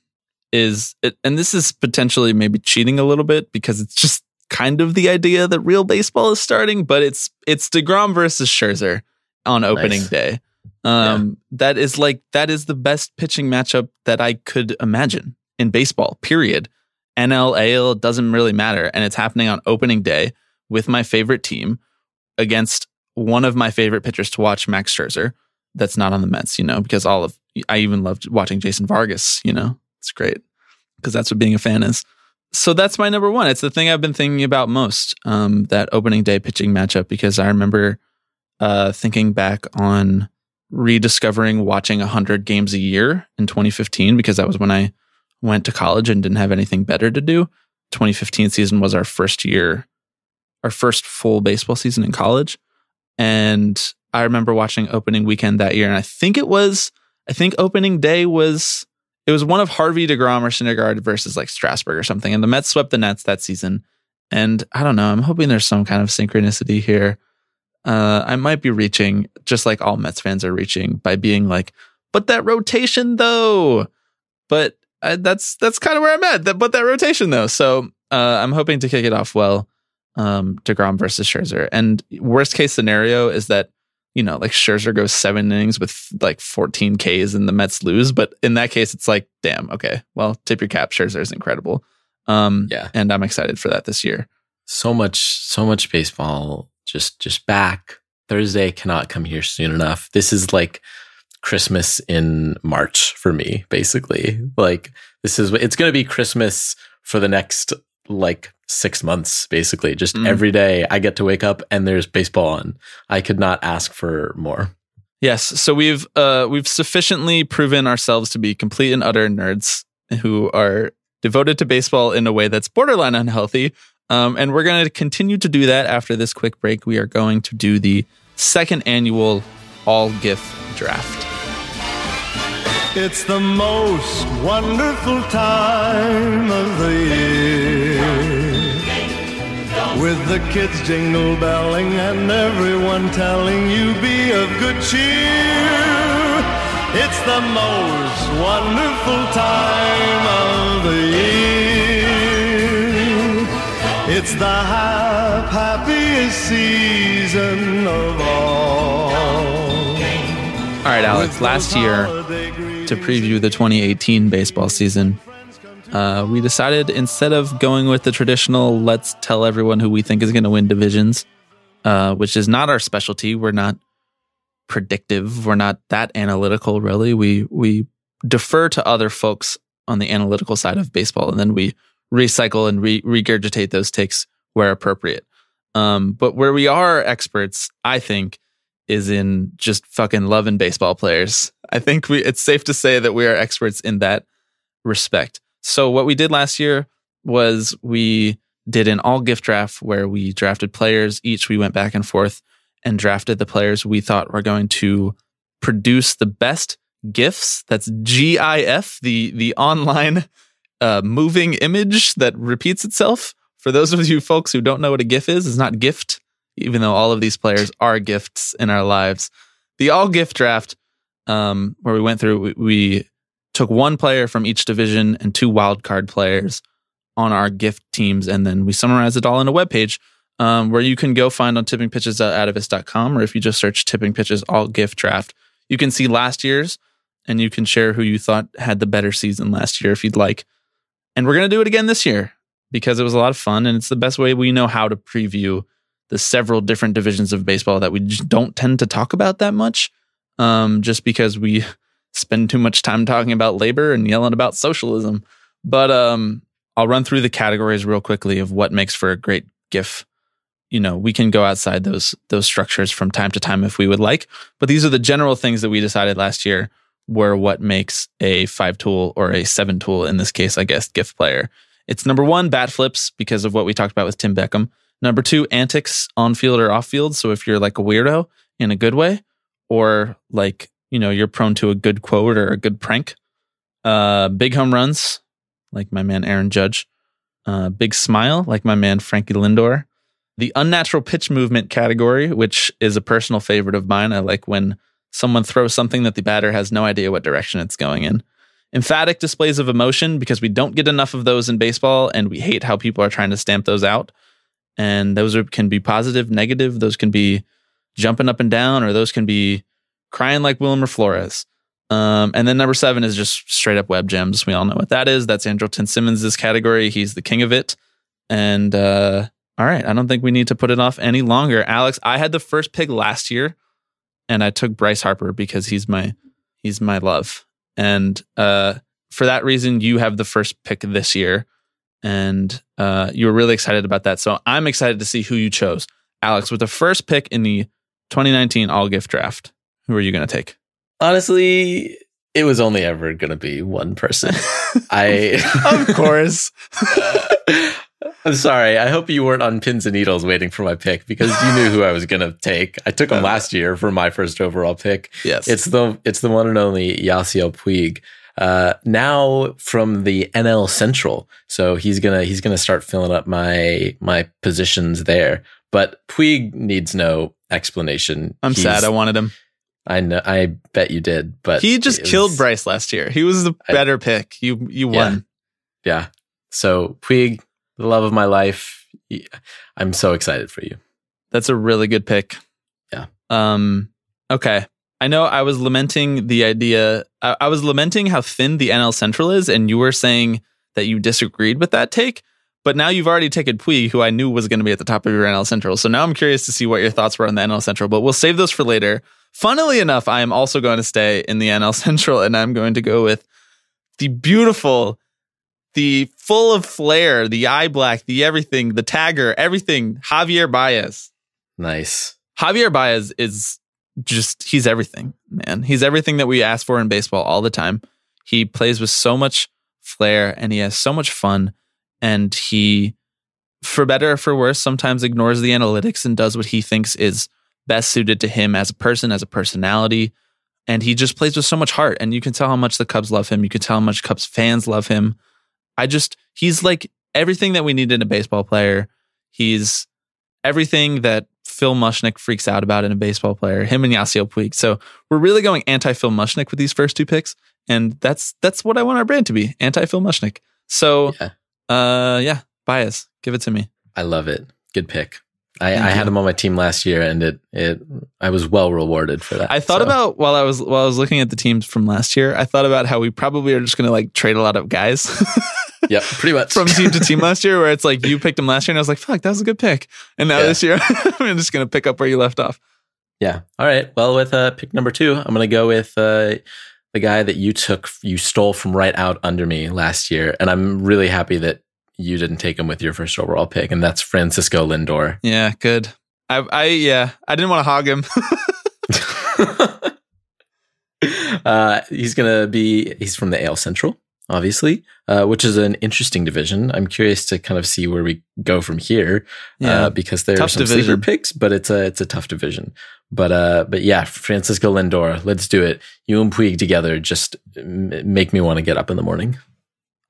is, and this is potentially maybe cheating a little bit because it's just kind of the idea that real baseball is starting, but it's it's deGrom versus Scherzer on opening Nice. day. Um, that is like that is the best pitching matchup that I could imagine in baseball. Period. NL, AL doesn't really matter, and it's happening on opening day with my favorite team against one of my favorite pitchers to watch, Max Scherzer. That's not on the Mets, you know, because all of I even loved watching Jason Vargas. You know, it's great because that's what being a fan is. So that's my number one. It's the thing I've been thinking about most. Um, that opening day pitching matchup because I remember uh, thinking back on rediscovering watching 100 games a year in 2015 because that was when I went to college and didn't have anything better to do. 2015 season was our first year, our first full baseball season in college. And I remember watching opening weekend that year. And I think it was, I think opening day was, it was one of Harvey deGrom or Syndergaard versus like Strasburg or something. And the Mets swept the Nats that season. And I don't know, I'm hoping there's some kind of synchronicity here. Uh, I might be reaching, just like all Mets fans are reaching, by being like, but that rotation though. But uh, that's that's kind of where I'm at. That, but that rotation though. So uh, I'm hoping to kick it off well. Um, deGrom versus Scherzer, and worst case scenario is that you know like Scherzer goes seven innings with like 14 Ks and the Mets lose. But in that case, it's like, damn, okay, well, tip your cap. Scherzer is incredible. Um, Yeah. and I'm excited for that this year. So much, so much baseball just just back. Thursday cannot come here soon enough. This is like Christmas in March for me, basically. Like this is it's going to be Christmas for the next like six months, basically. Just Mm. every day I get to wake up and there's baseball on. I could not ask for more. Yes, so we've uh, we've sufficiently proven ourselves to be complete and utter nerds who are devoted to baseball in a way that's borderline unhealthy. Um, and we're going to continue to do that after this quick break. We are going to do the second annual All GIF draft. It's the most wonderful time of the year. With the kids jingle belling and everyone telling you be of good cheer. It's the most wonderful time of the year. It's the hap- happiest season of all. All right, Alex, last year to preview the 2018 baseball season, uh, we decided instead of going with the traditional let's tell everyone who we think is going to win divisions, uh, which is not our specialty. We're not predictive. We're not that analytical, really. We we defer to other folks on the analytical side of baseball, and then we recycle and re- regurgitate those takes where appropriate. Um, but where we are experts, I think, is in just fucking loving baseball players. I think we it's safe to say that we are experts in that respect. So what we did last year was we did an all gift draft where we drafted players each we went back and forth and drafted the players we thought were going to produce the best gifts that's GIF the the online uh, moving image that repeats itself for those of you folks who don't know what a gif is it's not gift even though all of these players are gifts in our lives the all gift draft um, where we went through we, we took one player from each division and two wild card players on our gift teams, and then we summarize it all in a web page um, where you can go find on tippingpitches.atavist.com, or if you just search tipping pitches all gift draft, you can see last year's and you can share who you thought had the better season last year if you'd like. And we're going to do it again this year because it was a lot of fun and it's the best way we know how to preview the several different divisions of baseball that we just don't tend to talk about that much um, just because we spend too much time talking about labor and yelling about socialism. But um, I'll run through the categories real quickly of what makes for a great GIF. You know, we can go outside those those structures from time to time if we would like, but these are the general things that we decided last year were what makes a five tool or a seven tool in this case, I guess, GIF player. It's number one, bat flips because of what we talked about with Tim Beckham. Number two, antics on field or off field. So if you're like a weirdo in a good way, or like you know you're prone to a good quote or a good prank. Uh, big home runs, like my man Aaron Judge. Uh, big smile, like my man Frankie Lindor. The unnatural pitch movement category, which is a personal favorite of mine. I like when someone throws something that the batter has no idea what direction it's going in. Emphatic displays of emotion, because we don't get enough of those in baseball, and we hate how people are trying to stamp those out. And those are, can be positive, negative. Those can be jumping up and down, or those can be crying like Wilmer Flores. Um, and then number seven is just straight up web gems. We all know what that is. That's Andrelton Simmons' category. He's the king of it. And uh, all right, I don't think we need to put it off any longer. Alex, I had the first pick last year, and I took Bryce Harper because he's my he's my love. And uh, for that reason, you have the first pick this year, and uh, you were really excited about that. So I'm excited to see who you chose, Alex, with the first pick in the 2019 All Gift Draft. Who are you going to take? Honestly, it was only ever going to be one person. I of course. I'm sorry. I hope you weren't on pins and needles waiting for my pick because you knew who I was going to take. I took him last year for my first overall pick. Yes. It's the it's the one and only Yasiel Puig. Uh, now from the NL Central, so he's gonna he's gonna start filling up my my positions there. But Puig needs no explanation. I'm He's- sad. I wanted him. I know. I bet you did, but He just killed was- Bryce last year. He was the I- better pick. You you won. Yeah. So Puig, the love of my life. I'm so excited for you. That's a really good pick. Yeah. Um. Okay. I know. I was lamenting the idea. I, I was lamenting how thin the NL Central is, and you were saying that you disagreed with that take. But now you've already taken Puig, who I knew was going to be at the top of your NL Central. So now I'm curious to see what your thoughts were on the NL Central. But we'll save those for later. Funnily enough, I am also going to stay in the NL Central, and I'm going to go with the beautiful, the full of flair, the eye black, the everything, the tagger, everything. Javier Baez. Nice. Javier Baez is just he's everything, man. He's everything that we ask for in baseball all the time. He plays with so much flair and he has so much fun and he for better or for worse sometimes ignores the analytics and does what he thinks is best suited to him as a person, as a personality. And he just plays with so much heart and you can tell how much the Cubs love him. You can tell how much Cubs fans love him. I just he's like everything that we need in a baseball player. He's everything that Phil Mushnick freaks out about in a baseball player, him and Yasiel Puig. So we're really going anti Phil Mushnick with these first two picks. And that's that's what I want our brand to be, anti Phil Mushnick. So Yeah. uh yeah, bias. Give it to me. I love it. Good pick. I, I had him on my team last year, and it it I was well rewarded for that. I thought So, about while I was while I was looking at the teams from last year, I thought about how we probably are just gonna like trade a lot of guys yeah, pretty much from team to team last year, where it's like you picked him last year and I was like, fuck, that was a good pick. And now Yeah. this year I'm just gonna pick up where you left off. Yeah. All right. Well, with uh, pick number two, I'm going to go with uh, the guy that you took, you stole from right out under me last year. And I'm really happy that you didn't take him with your first overall pick. And that's Francisco Lindor. Yeah, good. I I yeah, I didn't want to hog him. uh, he's going to be, he's from the AL Central, obviously, uh, which is an interesting division. I'm curious to kind of see where we go from here. Yeah. uh, because there are some division. sleeper picks, but it's a it's a tough division. But uh, but yeah, Francisco Lindor, let's do it. You and Puig together just m- make me want to get up in the morning.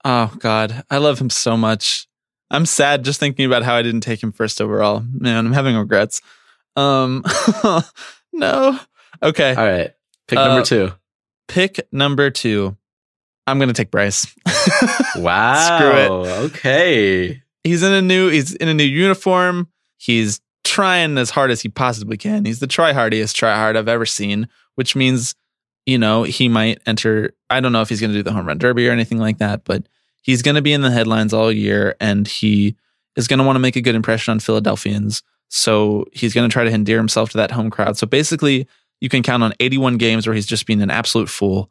Oh God, I love him so much. I'm sad just thinking about how I didn't take him first overall. Man, I'm having regrets. Um, no. Okay, All right, pick Uh, number two. pick number two. I'm gonna take Bryce. Wow. Screw it. Okay. he's in a new he's in a new uniform. He's trying as hard as he possibly can. He's the try hardiest try hard I've ever seen, which means, you know, he might enter. I don't know if he's going to do the home run derby or anything like that, but he's going to be in the headlines all year and he is going to want to make a good impression on Philadelphians. So he's going to try to endear himself to that home crowd. So basically, you can count on 81 games where he's just being an absolute fool.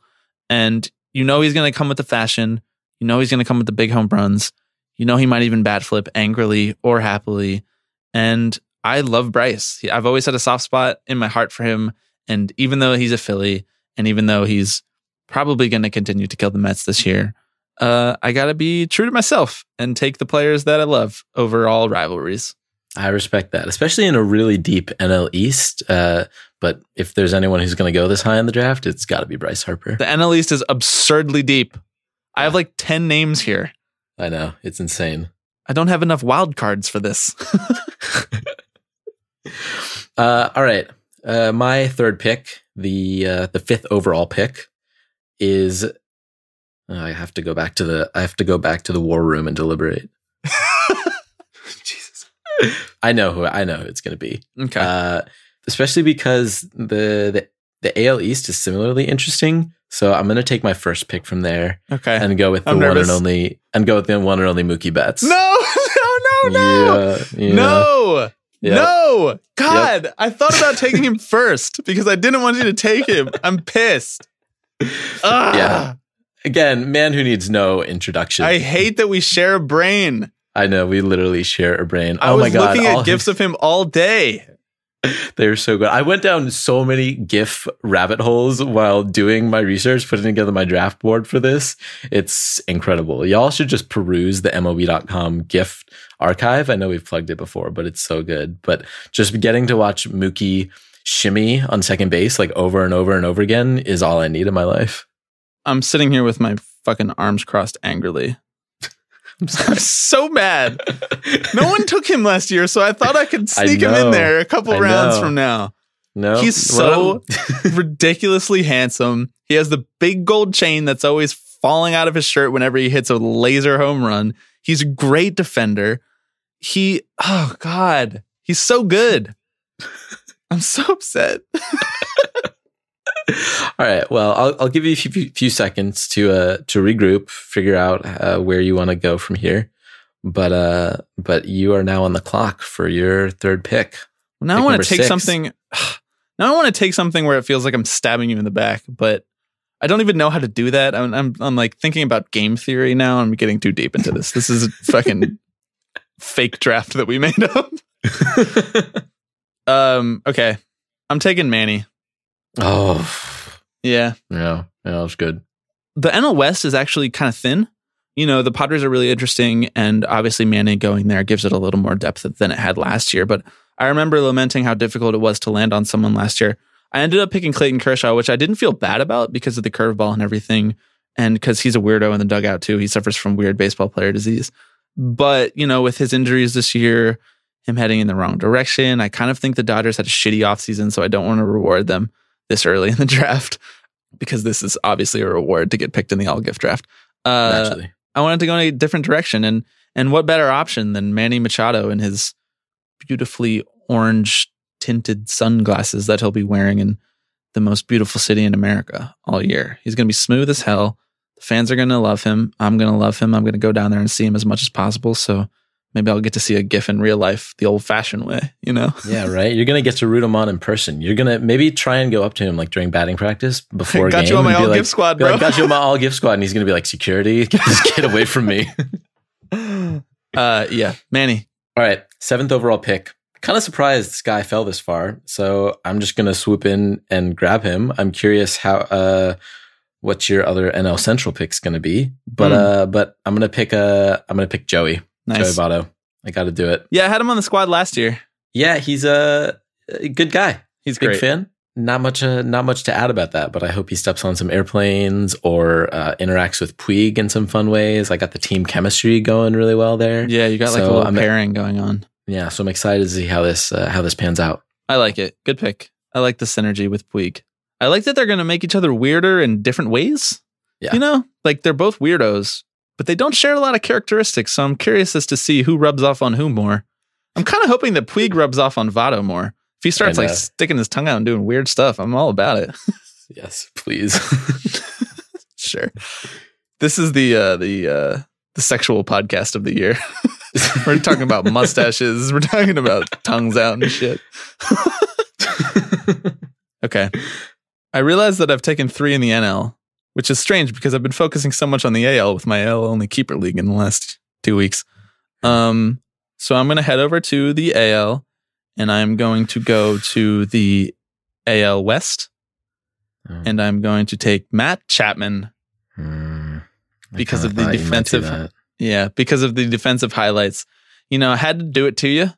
And you know he's going to come with the fashion. You know he's going to come with the big home runs. You know he might even bat flip angrily or happily. And I love Bryce. I've always had a soft spot in my heart for him. And even though he's a Philly, and even though he's probably going to continue to kill the Mets this year, uh, I got to be true to myself and take the players that I love over all rivalries. I respect that, especially in a really deep NL East. Uh, but if there's anyone who's going to go this high in the draft, it's got to be Bryce Harper. The NL East is absurdly deep. I have like 10 names here. I know it's insane. I don't have enough wild cards for this. Uh, all right, uh, my third pick, the uh, the fifth overall pick, is. I have to go back to the. I have to go back to the war room and deliberate. Jesus, I know who I know who it's going to be. okay. uh, especially because the, the the AL East is similarly interesting. So I'm going to take my first pick from there okay. and go with the I'm one nervous. and only and go with the one and only Mookie Betts. no, no, no, no. Yeah, yeah. No. Yep. No. God, I thought about taking him first because I didn't want you to take him. I'm pissed. Ah, Yeah. Again, man who needs no introduction. I hate that we share a brain. I know we literally share a brain. I oh was my god, looking all at gifs of him all day. They're so good. I went down so many GIF rabbit holes while doing my research, putting together my draft board for this. It's incredible. Y'all should just peruse the MLB.com GIF archive. I know we've plugged it before, but it's so good. But just getting to watch Mookie shimmy on second base like over and over and over again is all I need in my life. I'm sitting here with my fucking arms crossed angrily. I'm I'm so mad. No one took him last year, so I thought I could I sneak him in there a couple I rounds know. from now. No, He's so ridiculously handsome. He has the big gold chain that's always falling out of his shirt whenever he hits a laser home run. He's a great defender. He, oh God, he's so good. I'm so upset. All right. Well, I'll, I'll give you a few, few seconds to uh to regroup, figure out uh, where you want to go from here. But uh, but you are now on the clock for your third pick. Now I want to take six. something. Now I want to take something where it feels like I'm stabbing you in the back, but I don't even know how to do that. I'm, I'm, I'm like thinking about game theory now. I'm getting too deep into this. This is a fucking fake draft that we made up. Um. Okay. I'm taking Manny. Oh, Yeah. yeah, yeah, that was good. The NL West is actually kind of thin. You know, the Padres are really interesting, and obviously Manny going there gives it a little more depth than it had last year. But I remember lamenting how difficult it was to land on someone last year. I ended up picking Clayton Kershaw, which I didn't feel bad about because of the curveball and everything, and because he's a weirdo in the dugout too. He suffers from weird baseball player disease. But you know, with his injuries this year, him heading in the wrong direction, I kind of think the Dodgers had a shitty offseason, so I don't want to reward them this early in the draft because this is obviously a reward to get picked in the all gift draft. Uh, Naturally. I wanted to go in a different direction, and and what better option than Manny Machado in his beautifully orange tinted sunglasses that he'll be wearing in the most beautiful city in America all year. He's going to be smooth as hell. The fans are going to love him. I'm going to love him. I'm going to go down there and see him as much as possible. So maybe I'll get to see a GIF in real life, the old fashioned way. You know? Yeah, right. You're gonna get to root him on in person. You're gonna maybe try and go up to him like during batting practice before a Got game. you on my all like, gift squad, be bro. like, got you on my all gift squad, and he's gonna be like, security, get this kid away from me. Uh, yeah, Manny. All right, seventh overall pick. Kind of surprised this guy fell this far, so I'm just gonna swoop in and grab him. I'm curious how uh what your other NL Central pick's gonna be, but Hmm. uh, but I'm gonna pick uh I'm gonna pick Joey Nice. Joey Votto. I got to do it. Yeah, I had him on the squad last year. Yeah, he's a, a good guy. He's a Big great. fan. Not much, uh, not much to add about that, but I hope he steps on some airplanes or uh, interacts with Puig in some fun ways. I got the team chemistry going really well there. Yeah, you got like a So little I'm- pairing going on. Yeah, so I'm excited to see how this uh, how this pans out. I like it. Good pick. I like the synergy with Puig. I like that they're going to make each other weirder in different ways. Yeah. You know, like they're both weirdos, but they don't share a lot of characteristics. So I'm curious as to see who rubs off on who more. I'm kind of hoping that Puig rubs off on Votto more. If he starts like sticking his tongue out and doing weird stuff, I'm all about it. Yes, please. sure. This is the uh the uh the sexual podcast of the year. We're talking about mustaches. We're talking about tongues out and shit. okay. I realize that I've taken three in the NL, which is strange because I've been focusing so much on the AL with my AL only keeper league in the last two weeks. Um, so I'm going to head over to the AL and I'm going to go to the AL West Oh. and I'm going to take Matt Chapman. I Because kinda the thought you might do defensive- Yeah, because of the defensive highlights. You know, I had to do it to you.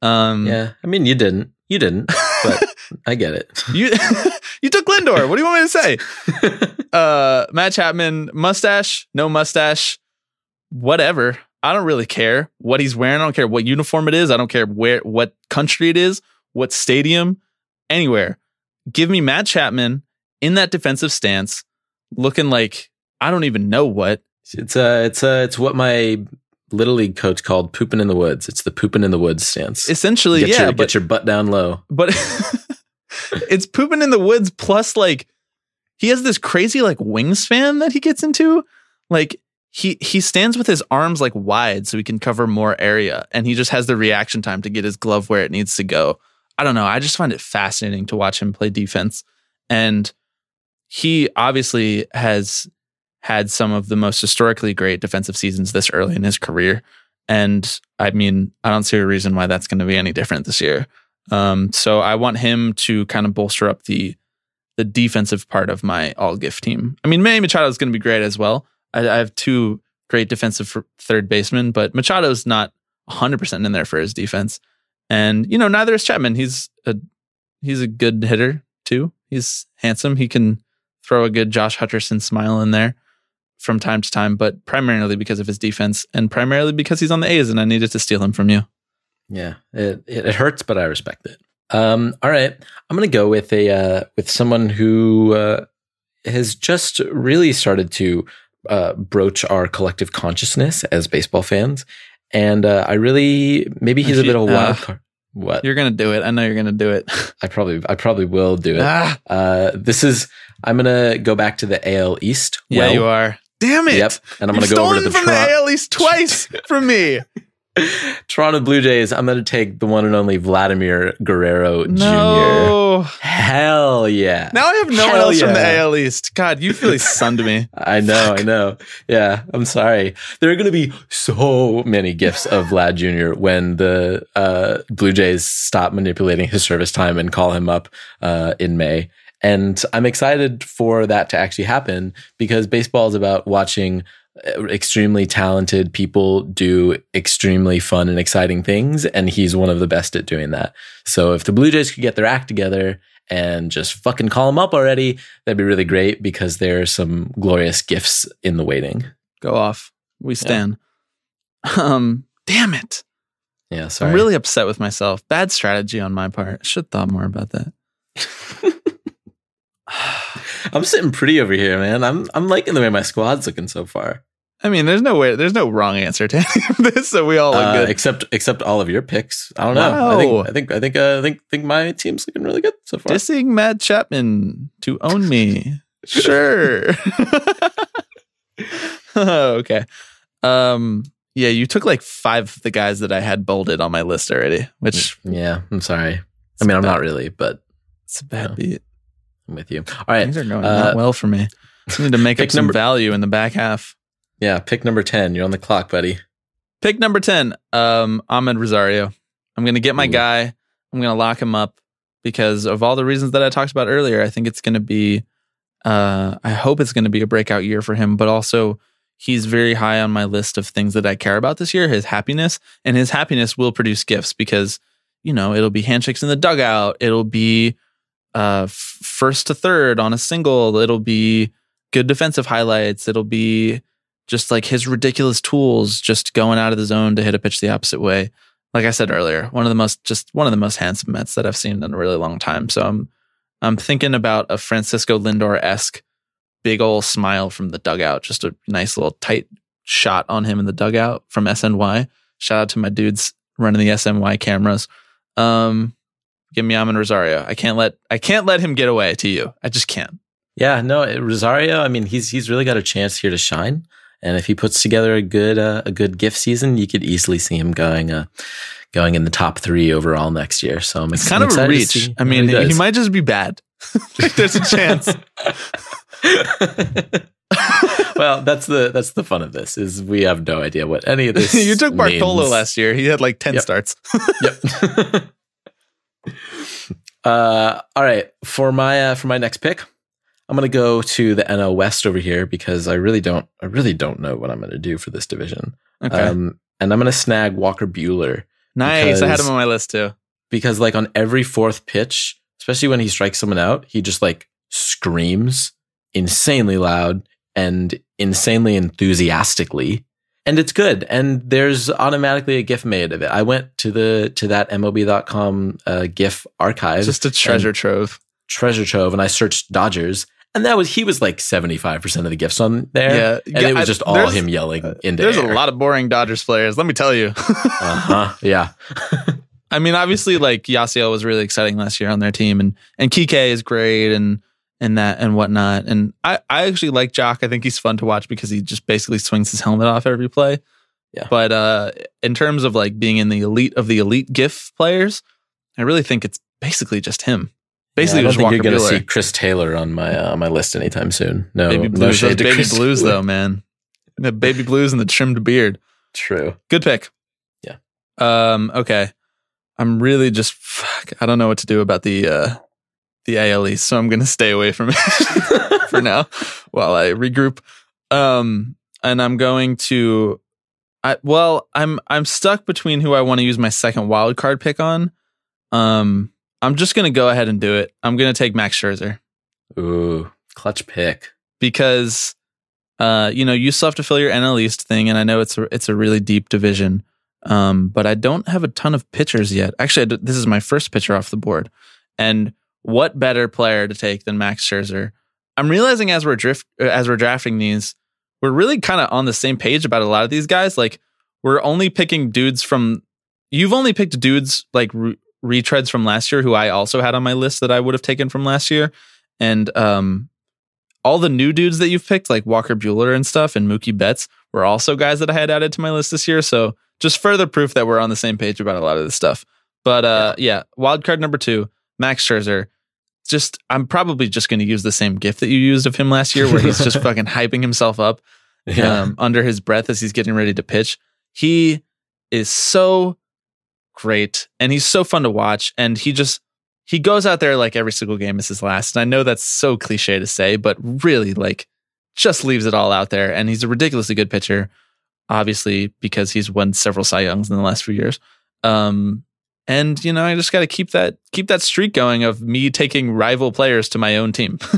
Um, Yeah, I mean, you didn't. You didn't, but I get it. You you took Lindor. What do you want me to say? Uh, Matt Chapman, mustache, no mustache, whatever. I don't really care what he's wearing. I don't care what uniform it is. I don't care where, what country it is, what stadium, anywhere. Give me Matt Chapman in that defensive stance, looking like I don't even know what. It's uh it's uh it's what my little league coach called pooping in the woods. It's the pooping in the woods stance. Essentially, get yeah, your, but get your butt down low. but it's pooping in the woods plus like he has this crazy like wingspan that he gets into like he he stands with his arms like wide so he can cover more area and he just has the reaction time to get his glove where it needs to go i don't know i just find it fascinating to watch him play defense and he obviously has had some of the most historically great defensive seasons this early in his career and i mean i don't see a reason why that's going to be any different this year um, so I want him to kind of bolster up the the defensive part of my all gift team. I mean, Manny Machado is going to be great as well. I, I have two great defensive third basemen, but Machado's not 100 percent in there for his defense. And you know, neither is Chapman. He's a he's a good hitter too. He's handsome. He can throw a good Josh Hutcherson smile in there from time to time, but primarily because of his defense and primarily because he's on the A's and I needed to steal him from you. Yeah, it, it hurts, but I respect it. Um, all right, I'm gonna go with a uh, with someone who uh, has just really started to uh, broach our collective consciousness as baseball fans, and uh, I really maybe he's a bit of a wild Uh, card. What You're gonna do it. I know you're gonna do it. I probably I probably will do it. ah, Uh, this is I'm gonna go back to the AL East. yeah, well. you are. Damn it! Yep, and I'm gonna go over to stolen the from the AL East twice from me. Toronto Blue Jays. I'm gonna take the one and only Vladimir Guerrero Jr. No. Hell yeah! Now I have no one Hell else from the yeah. AL East. God, you really sunned me. I know, I know. Yeah, I'm sorry. There are going to be so many gifts of Vlad Jr. when the uh, Blue Jays stop manipulating his service time and call him up uh, in May. And I'm excited for that to actually happen because baseball is about watching uh, extremely talented people do extremely fun and exciting things. And he's one of the best at doing that. So if the Blue Jays could get their act together and just fucking call him up already, that'd be really great because there are some glorious gifts in the waiting. Go off. We stand. Um, damn it. Yeah, sorry. I'm really upset with myself. Bad strategy on my part. Should have thought more about that. I'm sitting pretty over here, man. I'm I'm liking the way my squad's looking so far. I mean, there's no way, there's no wrong answer to any of this, so we all look Uh, good. except except all of your picks. I don't know. I think I think I think uh, I think think my team's looking really good so far. Dissing Matt Chapman to own me. Sure. okay. Um. Yeah, you took like five of the guys that I had bolded on my list already, which yeah, I'm sorry. I mean, I'm not really, but it's a bad Yeah. beat. I'm with you. All right. Things are going uh, not well for me. I need to make up some number- value in the back half. Yeah, pick number 10. You're on the clock, buddy. Pick number 10, um, Amed Rosario. I'm going to get my Ooh. guy. I'm going to lock him up because of all the reasons that I talked about earlier. I think it's going to be, uh, I hope it's going to be a breakout year for him, but also he's very high on my list of things that I care about this year his happiness. And his happiness will produce gifts because, you know, it'll be handshakes in the dugout. It'll be uh, first to third on a single. It'll be good defensive highlights. It'll be just like his ridiculous tools, just going out of the zone to hit a pitch the opposite way. Like I said earlier, one of the most just one of the most handsome Mets that I've seen in a really long time. So I'm I'm thinking about a Francisco Lindor esque big old smile from the dugout. Just a nice little tight shot on him in the dugout from SNY. Shout out to my dudes running the SNY cameras. Um, give me Amed Rosario. I can't let I can't let him get away to you. I just can't. Yeah, no, Rosario. I mean, he's he's really got a chance here to shine, and if he puts together a good uh, a good gift season, you could easily see him going uh, going in the top three overall next year. So I'm It's kind of a reach. I mean, he, he might just be bad. there's a chance. well, that's the that's the fun of this is we have no idea what any of this. you took Bartolo means. last year. He had like ten Yep. starts. Yep. Uh, all right, for my uh, for my next pick, I'm gonna go to the NL West over here because I really don't I really don't know what I'm gonna do for this division. Okay, Um, and I'm gonna snag Walker Buehler nice. I had him on my list too. because like on every fourth pitch, especially when he strikes someone out, he just like screams insanely loud and insanely enthusiastically. And it's good. And there's automatically a GIF made of it. I went to the to that MLB.com uh, GIF archive, Just a treasure trove. treasure trove, and I searched Dodgers, and that was he was like 75% of the GIFs on there. Yeah, And it was I- just all there's- him yelling into There's air. a lot of boring Dodgers players. Let me tell you. Uh-huh. Yeah. I mean, obviously, like Yasiel was really exciting last year on their team, and and Kike is great, and and that and whatnot. And I I actually like Joc. I think he's fun to watch because he just basically swings his helmet off every play. Yeah. But uh, in terms of like being in the elite of the elite GIF players, I really think it's basically just him. Basically, Yeah, I don't Walker think you're going to see Chris Taylor on my uh, on my list anytime soon. No, baby no blues, shade those baby Chris blues Taylor. though, man. The baby blues and the trimmed beard. True. Good pick. Yeah. Um. Okay. I'm really just. Fuck, I don't know what to do about the uh the AL East, so I'm gonna stay away from it for now while I regroup. Um. And I'm going to. I well, I'm I'm stuck between who I want to use my second wild card pick on. Um. I'm just gonna go ahead and do it. I'm gonna take Max Scherzer Ooh, clutch pick. because uh, you know you still have to fill your NL East thing, and I know it's a, it's a really deep division. Um, but I don't have a ton of pitchers yet. Actually, I d- this is my first pitcher off the board, and what better player to take than Max Scherzer? I'm realizing as we're drift uh, as we're drafting these, we're really kind of on the same page about a lot of these guys. Like we're only picking dudes from. You've only picked dudes like re- retreads from last year, who I also had on my list that I would have taken from last year, and um, all the new dudes that you've picked, like Walker Buehler and stuff, and Mookie Betts, were also guys that I had added to my list this year. So just further proof that we're on the same page about a lot of this stuff. But uh, yeah, wild card number two, Max Scherzer. Just I'm probably just going to use the same gift that you used of him last year, where he's just fucking hyping himself up Yeah. um, under his breath as he's getting ready to pitch. He is so great and he's so fun to watch. And he just, he goes out there like every single game is his last. And I know that's so cliche to say, but really like just leaves it all out there. And he's a ridiculously good pitcher, obviously, because he's won several Cy Youngs in the last few years. Um, and you know, I just got to keep that keep that streak going of me taking rival players to my own team.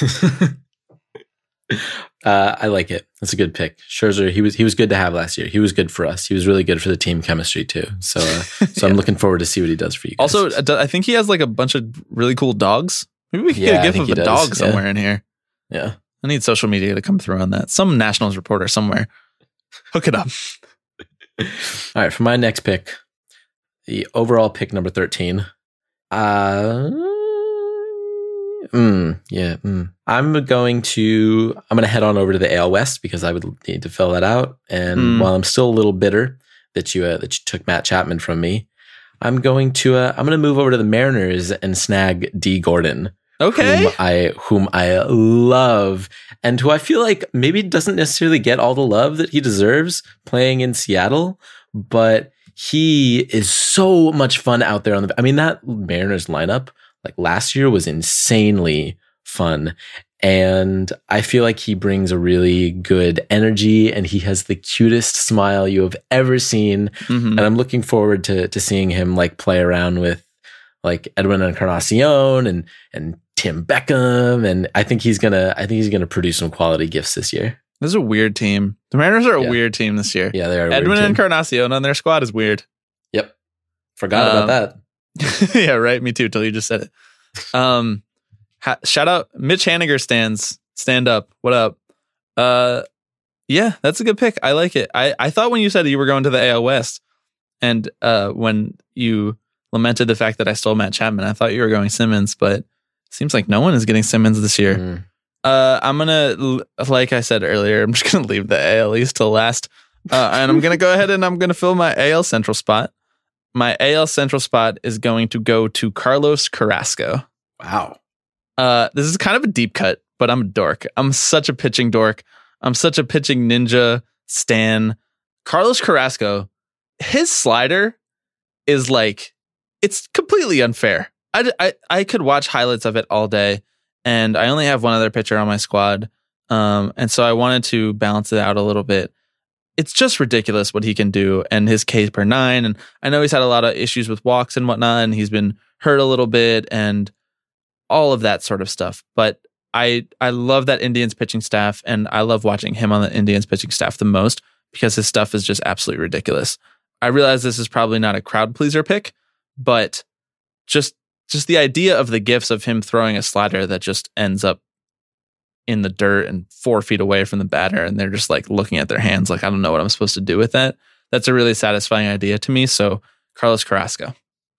uh, I like it. That's a good pick. Scherzer, he was he was good to have last year. He was good for us. He was really good for the team chemistry too. So, uh, so I'm looking forward to see what he does for you. Guys. Also, uh, I think he has like a bunch of really cool dogs. Maybe we could Yeah, get a gif think of a does, dog yeah. somewhere in here. yeah. I need social media to come through on that. Some Nationals reporter somewhere. Hook it up. All right, for my next pick, the overall pick number 13. Uh mm, yeah, mm. I'm going to I'm going to head on over to the AL West because I would need to fill that out and Mm. while I'm still a little bitter that you uh, that you took Matt Chapman from me, I'm going to uh, I'm going to move over to the Mariners and snag Dee Gordon Okay. whom I whom I love and who I feel like maybe doesn't necessarily get all the love that he deserves playing in Seattle, but he is so much fun out there on the I mean that Mariners lineup like last year was insanely fun and I feel like he brings a really good energy and he has the cutest smile you have ever seen Mhm. and I'm looking forward to to seeing him like play around with like Edwin Encarnacion and and Tim Beckham, and I think he's gonna I think he's gonna produce some quality gifts this year. This is a weird team. The Mariners are a Yeah. weird team this year. Yeah, they are. Edwin. Encarnacion on their squad is weird. Yep, forgot Um, about that. yeah, right. Me too. Till you just said it. Um, ha- shout out Mitch Haniger stands. stand up. What up? Uh, yeah, that's a good pick. I like it. I I thought when you said you were going to the AL West, and uh, when you lamented the fact that I stole Matt Chapman, I thought you were going Simmons, but seems like no one is getting Simmons this year. Mm. Uh, I'm gonna, like I said earlier, I'm just gonna leave the AL East till last, uh, and I'm gonna go ahead and I'm gonna fill my AL Central spot. My AL Central spot is going to go to Carlos Carrasco. Wow. Uh, this is kind of a deep cut, but I'm a dork. I'm such a pitching dork. I'm such a pitching ninja stan. Carlos Carrasco, his slider is like, it's completely unfair. I, I, I could watch highlights of it all day, and I only have one other pitcher on my squad. Um, and so I wanted to balance it out a little bit. It's just ridiculous what he can do and his K per nine. And I know he's had a lot of issues with walks and whatnot, and he's been hurt a little bit and all of that sort of stuff. But I I love that Indians pitching staff, and I love watching him on the Indians pitching staff the most because his stuff is just absolutely ridiculous. I realize this is probably not a crowd pleaser pick, but just just the idea of the gifts of him throwing a slider that just ends up in the dirt and four feet away from the batter, and they're just like looking at their hands like I don't know what I'm supposed to do with that. That's a really satisfying idea to me. So Carlos Carrasco.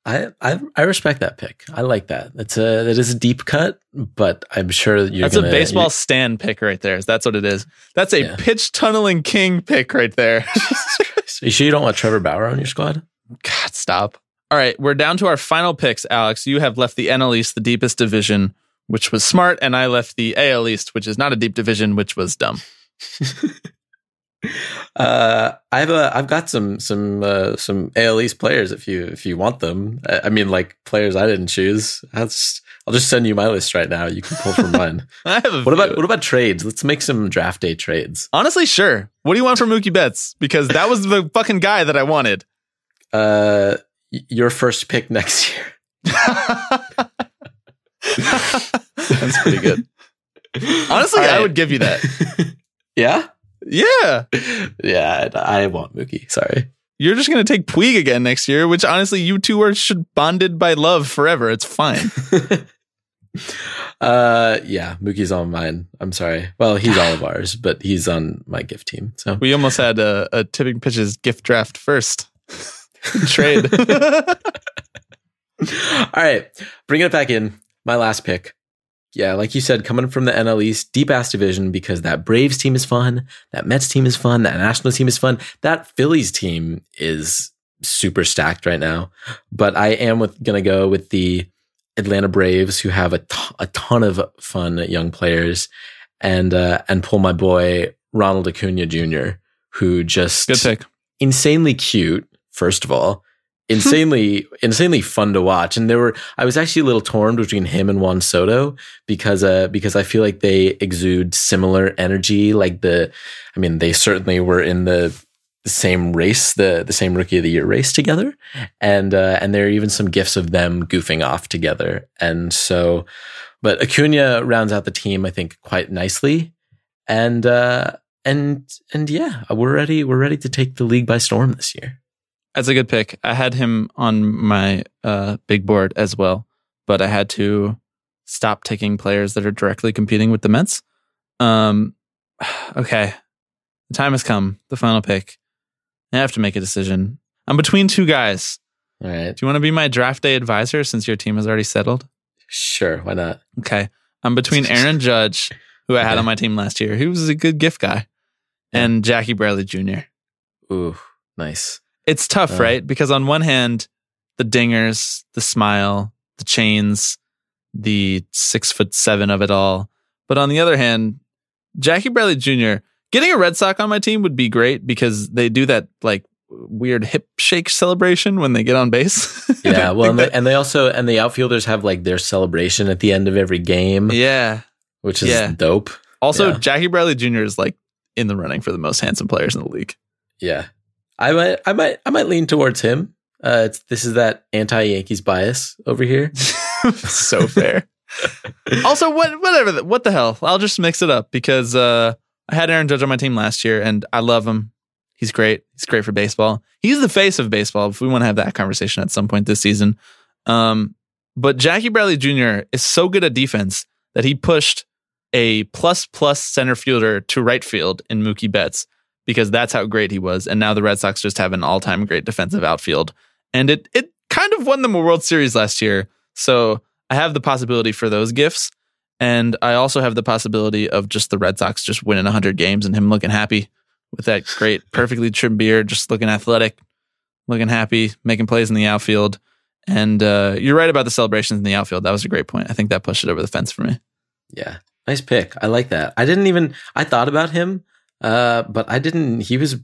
I, I I respect that pick. I like that. It's a that is a deep cut, but I'm sure you're That's gonna, a baseball stand pick right there. That's what it is. That's a Yeah. pitch tunneling king pick right there. You sure you don't want Trevor Bauer on your squad? God, stop. All right, we're down to our final picks, Alex. You have left the NL East, the deepest division, which was smart, and I left the AL East, which is not a deep division, which was dumb. Uh, I've uh, I've got some some uh, some AL East players if you if you want them. I, I mean, like players I didn't choose. I'll just, I'll just send you my list right now. You can pull from mine. I have a What about what about trades? Let's make some draft day trades. Honestly, sure. What do you want from Mookie Betts? Because that was the fucking guy that I wanted. Uh, your first pick next year. That's pretty good. Honestly, All I would give you that. Yeah, Yeah. yeah. I, I want Mookie. Sorry. You're just going to take Puig again next year, which honestly, you two are should bonded by love forever. It's fine. uh, yeah. Mookie's on mine. I'm sorry. Well, he's all of ours, but he's on my gift team. So We almost had a, a tipping pitches gift draft first trade. All right, bringing it back in. My last pick. Yeah, like you said, coming from the NL East, deep ass division because that Braves team is fun, that Mets team is fun, that Nationals team is fun, that Phillies team is super stacked right now. But I am with, gonna go with the Atlanta Braves, who have a t- a ton of fun young players, and uh, and pull my boy Ronald Acuna Jr., who just Good pick. insanely cute, first of all. Insanely, insanely fun to watch. And there were, I was actually a little torn between him and Juan Soto because, uh, because I feel like they exude similar energy. Like the, I mean, they certainly were in the, same race, the, the same rookie of the year race together. And, uh, and there are even some gifts of them goofing off together. And so, but Acuna rounds out the team, I think, quite nicely. And, uh, and, and yeah, we're ready, we're ready to take the league by storm this year. That's a good pick. I had him on my uh, big board as well, but I had to stop taking players that are directly competing with the Mets. Um, okay, the time has come. The final pick. I have to make a decision. I'm between two guys. All right. Do you want to be my draft day advisor since your team has already settled? Sure. Why not? Okay. I'm between Aaron Judge, who I had Okay. on my team last year, who was a good gift guy, and Jackie Bradley Jr. Ooh, nice. It's tough, Uh. right? Because on one hand, the dingers, the smile, the chains, the six foot seven of it all. But on the other hand, Jackie Bradley Jr. getting a Red Sox on my team would be great because they do that like weird hip shake celebration when they get on base. Yeah. Well, and they, and they also and the outfielders have like their celebration at the end of every game, yeah. which is Yeah. dope. Also, Yeah. Jackie Bradley Jr. is like in the running for the most handsome players in the league. Yeah. I might, I might, I might lean towards him. Uh, it's, this is that anti Yankees bias over here. so fair. also, what whatever the, what the hell? I'll just mix it up because uh, I had Aaron Judge on my team last year, and I love him. He's great. He's great for baseball. He's the face of baseball. If we want to have that conversation at some point this season, um, but Jackie Bradley Jr. is so good at defense that he pushed a plus plus center fielder to right field in Mookie Betts because that's how great he was. And now the Red Sox just have an all time great defensive outfield. And it it kind of won them a World Series last year. So I have the possibility for those gifts. And I also have the possibility of just the Red Sox just winning 100 games and him looking happy with that great, perfectly trimmed beard, just looking athletic, looking happy, making plays in the outfield. And uh, you're right about the celebrations in the outfield. That was a great point. I think that pushed it over the fence for me. Yeah. Nice pick. I like that. I didn't even I thought about him, uh, but I didn't he was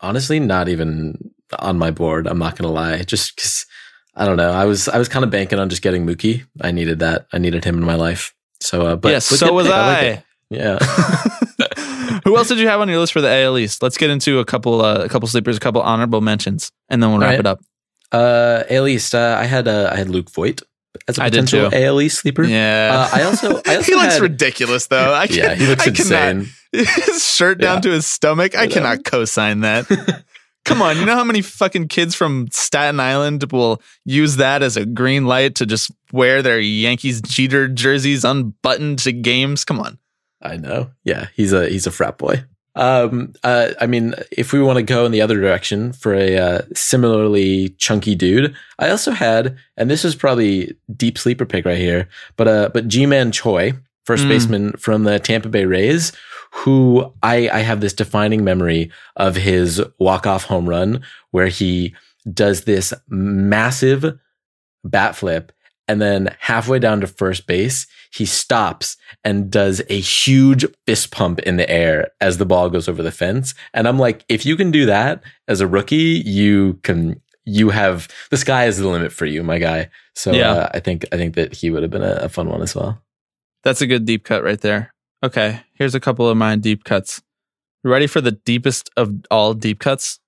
honestly not even on my board. I'm not gonna lie. Just cause I don't know. I was I was kind of banking on just getting Mookie. I needed that. I needed him in my life. So uh but yes, but so was pick. I. it. yeah. Who else did you have on your list for the AL East? Let's get into a couple, uh, a couple sleepers, a couple honorable mentions, and then we'll wrap right. it up. Uh AL East, uh, I had uh, I had Luke Voit as a potential ALE sleeper. Yeah, Uh, I also I also he looks had, ridiculous though. I Yeah, he looks I cannot- insane. his shirt down Yeah. to his stomach. I I cannot co-sign that. Come on, you know how many fucking kids from Staten Island will use that as a green light to just wear their Yankees Jeter jerseys unbuttoned to games? Come on. I know. Yeah, he's a he's a frat boy. Um, uh, I mean, if we want to go in the other direction for a uh, similarly chunky dude, I also had, and this is probably deep sleeper pick right here, but uh, but Ji-Man Choi, first Mm. baseman from the Tampa Bay Rays, who I I have this defining memory of his walk off home run where he does this massive bat flip and then halfway down to first base he stops and does a huge fist pump in the air as the ball goes over the fence and i'm like if you can do that as a rookie you can you have the sky is the limit for you my guy so Yeah. uh, i think i think that he would have been a, a fun one as well That's a good deep cut right there. Okay, here's a couple of mine deep cuts. Ready for the deepest of all deep cuts?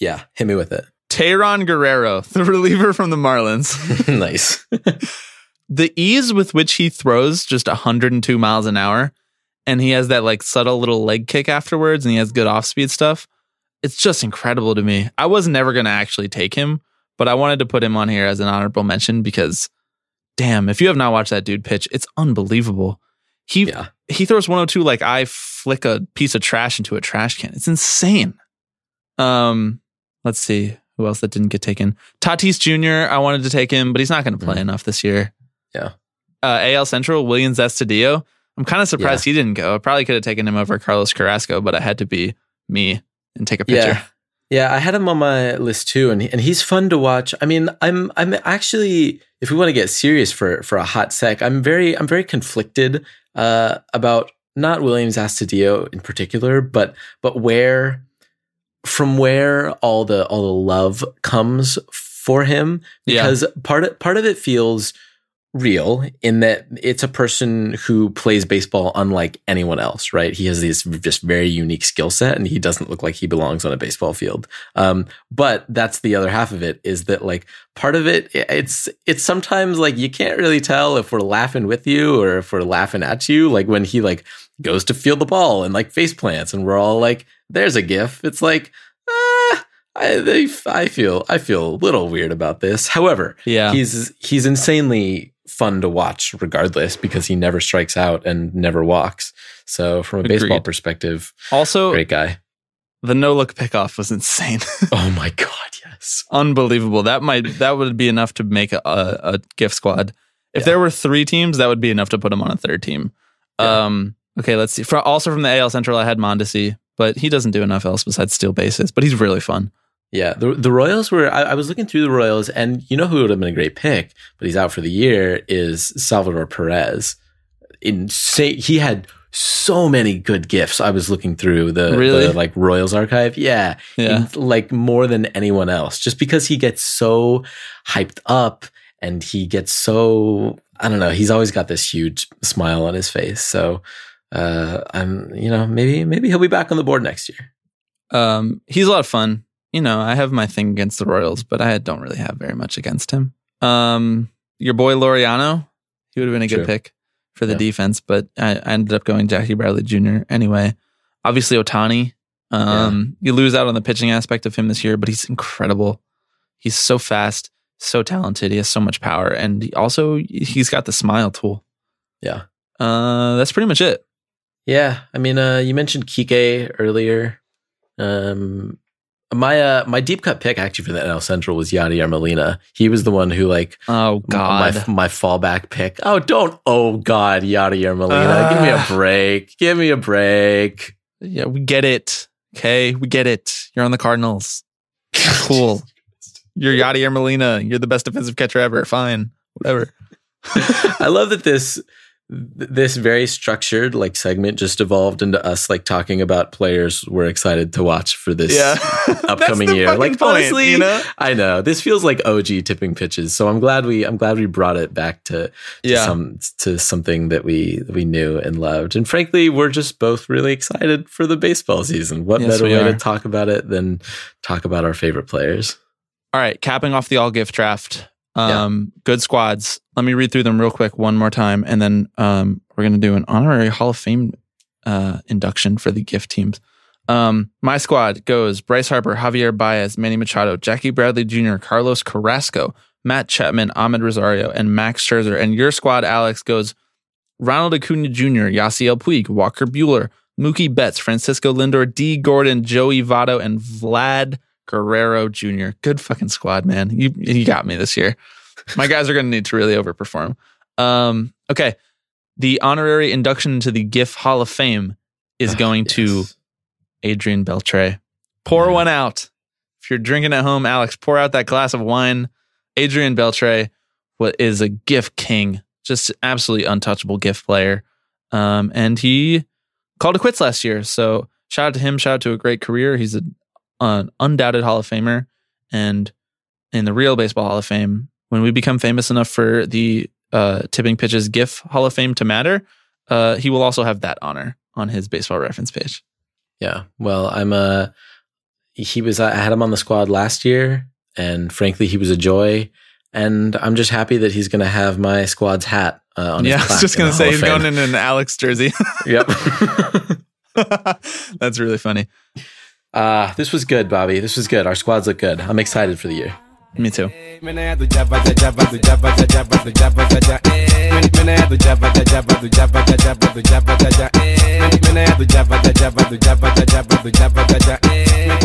yeah hit me with it Tayron Guerrero, the reliever from the Marlins. nice. The ease with which he throws just 102 miles an hour and he has that like subtle little leg kick afterwards and he has good off speed stuff it's just incredible to me. I was never going to actually take him but i wanted to put him on here as an honorable mention because damn if you have not watched that dude pitch it's unbelievable. He yeah. he throws 102 like i flick a piece of trash into a trash can. It's insane. Um let's see who else that didn't get taken tatis jr i wanted to take him but he's not going to play Mhm. enough this year Yeah. uh, al central Willians Astudillo i'm kind of surprised he didn't go i probably could have taken him over carlos carrasco but i had to be me and take a picture Yeah. Yeah, I had him on my list too, and and he's fun to watch. I mean, I'm I'm actually, if we want to get serious for for a hot sec, I'm very I'm very conflicted uh, about not Willians Astudillo in particular, but but where from where all the all the love comes for him Yeah. because part of, part of it feels real in that it's a person who plays baseball unlike anyone else, right? He has this just very unique skill set and he doesn't look like he belongs on a baseball field. Um, but that's the other half of it is that like part of it, it's, it's sometimes like you can't really tell if we're laughing with you or if we're laughing at you. Like when he like goes to field the ball and like face plants and we're all like, there's a gif. It's like, ah, I, they, I feel, I feel a little weird about this. However, yeah he's he's insanely fun to watch regardless because he never strikes out and never walks. So from a baseball perspective, also great guy. the no look pickoff was insane Oh my god, yes. unbelievable that might that would be enough to make a, a, a gift squad if Yeah. there were three teams that would be enough to put him on a third team Yeah. um okay let's see For, also from the al central i had mondesi but he doesn't do enough else besides steal bases but he's really fun Yeah, the the Royals were. I, I was looking through the Royals, and you know who would have been a great pick, but he's out for the year. Is Salvador Perez? Insane. He had so many good gifts. I was looking through the, Really? the like Royals archive. Yeah, yeah in- like more than anyone else, just because he gets so hyped up and he gets so I don't know. He's always got this huge smile on his face. So uh, I'm, you know, maybe maybe he'll be back on the board next year. um he's a lot of fun. You know i have my thing against the royals but i don't really have very much against him. Um your boy Laureano, he would have been a good pick for the Yeah. defense but I, I ended up going jackie bradley jr anyway. Obviously Ohtani um you lose out on the pitching aspect of him this year but he's incredible. He's so fast so talented he has so much power and he also he's got the smile tool. Yeah. uh that's pretty much it Yeah, I mean, uh, you mentioned Kike earlier. Um, my uh, my deep cut pick actually for the NL Central was Yadier Molina. He was the one who like Oh God. my my fallback pick. Oh, don't oh God, Yadier Molina. Give me a break. Give me a break. yeah, we get it. Okay, we get it. You're on the Cardinals. Cool. You're Yadier Molina. You're the best defensive catcher ever. Fine. Whatever. I love that this this very structured like segment just evolved into us like talking about players we're excited to watch for this upcoming That's the year. Like point, honestly, you know? I know this feels like OG tipping pitches. So I'm glad we I'm glad we brought it back to, to Yeah. some to something that we we knew and loved. And frankly, we're just both really excited for the baseball season. What Yes, better way are. to talk about it than talk about our favorite players? All right, capping off the all gift draft. Um, good squads. Let me read through them real quick one more time, and then um, we're gonna do an honorary Hall of Fame uh, induction for the gift teams. Um, my squad goes Bryce Harper, Javier Baez, Manny Machado, Jackie Bradley Jr., Carlos Carrasco, Matt Chapman, Amed Rosario, and Max Scherzer. And your squad, Alex, goes Ronald Acuna Jr., Yasiel Puig, Walker Buehler, Mookie Betts, Francisco Lindor, Dee Gordon, Joey Votto, and Vlad Guerrero Jr. Good fucking squad, man. You you got me this year. My guys are going to need to really overperform. Um, okay, the honorary induction into the GIF Hall of Fame is Ah, going to. Adrian Beltre. Pour Yeah. one out. If you're drinking at home, Alex, pour out that glass of wine. Adrian Beltre, what is a GIF king, just absolutely untouchable GIF player. Um, and he called it quits last year. So shout out to him. Shout out to a great career. He's a, an undoubted Hall of Famer. And in the real Baseball Hall of Fame, when we become famous enough for the uh, Tipping Pitches GIF Hall of Fame to matter, uh, he will also have that honor on his baseball reference page. Yeah. Well, I'm a. He was. I had him on the squad last year, and frankly, he was a joy. And I'm just happy that he's going to have my squad's hat uh, on. yeah, his I was just going to say he's going in an Alex jersey. Yep. That's really funny. uh, this was good, Bobby. This was good. Our squads look good. I'm excited for the year. Me too.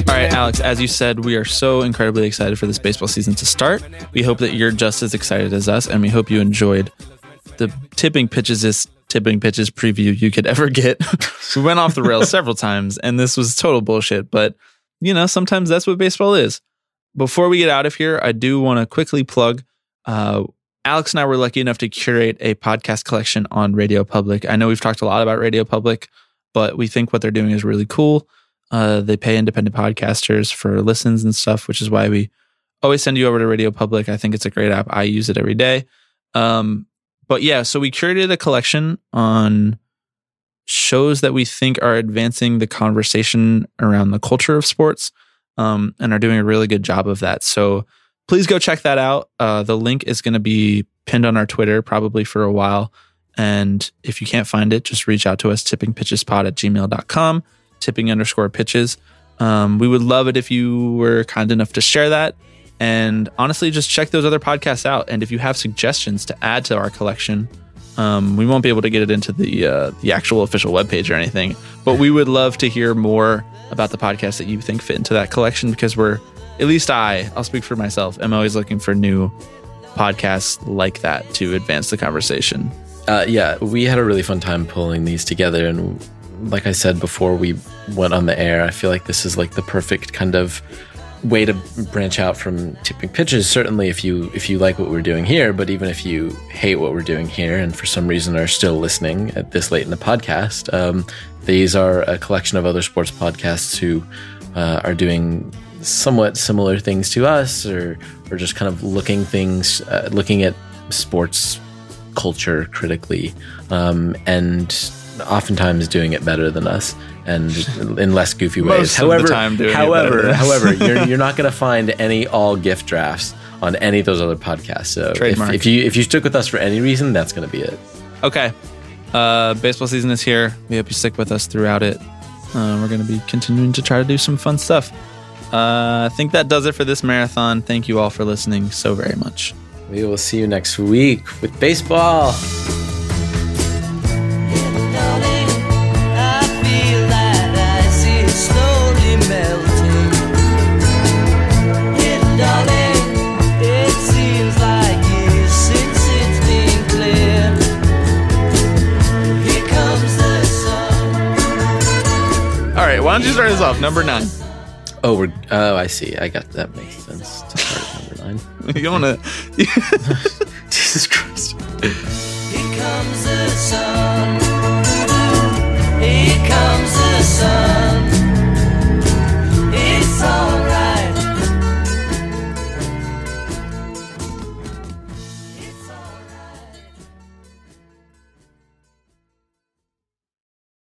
All right, Alex, as you said, we are so incredibly excited for this baseball season to start. We hope that you're just as excited as us, and we hope you enjoyed the tipping pitches is tipping pitches preview you could ever get. we went off the rails several times, and this was total bullshit, but you know, sometimes that's what baseball is. Before we get out of here, I do want to quickly plug uh, Alex and I were lucky enough to curate a podcast collection on Radio Public. I know we've talked a lot about Radio Public, but we think what they're doing is really cool. Uh, they pay independent podcasters for listens and stuff, which is why we always send you over to Radio Public. I think it's a great app. I use it every day. Um, but yeah, so we curated a collection on shows that we think are advancing the conversation around the culture of sports um, and are doing a really good job of that. So please go check that out. Uh, the link is going to be pinned on our Twitter probably for a while. And if you can't find it, just reach out to us, tippingpitchespod at gmail.com, tipping underscore pitches. Um, we would love it if you were kind enough to share that. And honestly, just check those other podcasts out. And if you have suggestions to add to our collection, um, we won't be able to get it into the uh, the actual official webpage or anything, but we would love to hear more about the podcasts that you think fit into that collection because we're, at least I, I'll speak for myself, am always looking for new podcasts like that to advance the conversation. Uh, yeah, we had a really fun time pulling these together, and like I said before we went on the air, I feel like this is like the perfect kind of way to branch out from tipping pitches. Certainly, if you if you like what we're doing here, but even if you hate what we're doing here, and for some reason are still listening at this late in the podcast, um, these are a collection of other sports podcasts who uh, are doing somewhat similar things to us, or or just kind of looking things, uh, looking at sports culture critically, um, and oftentimes doing it better than us and in less goofy ways. Most however, time however, however, you're you're not going to find any all gift drafts on any of those other podcasts. So if, if you if you stuck with us for any reason, that's going to be it. Okay. Uh, baseball season is here. We hope you stick with us throughout it. Uh, we're going to be continuing to try to do some fun stuff. Uh, I think that does it for this marathon. Thank you all for listening so very much. We will see you next week with baseball. why don't you start us off? Number nine. Oh, we're. Oh, I see. I got that makes sense. To start at number nine. you wanna? Jesus Christ. Here comes the sun. Here comes the sun. It's all.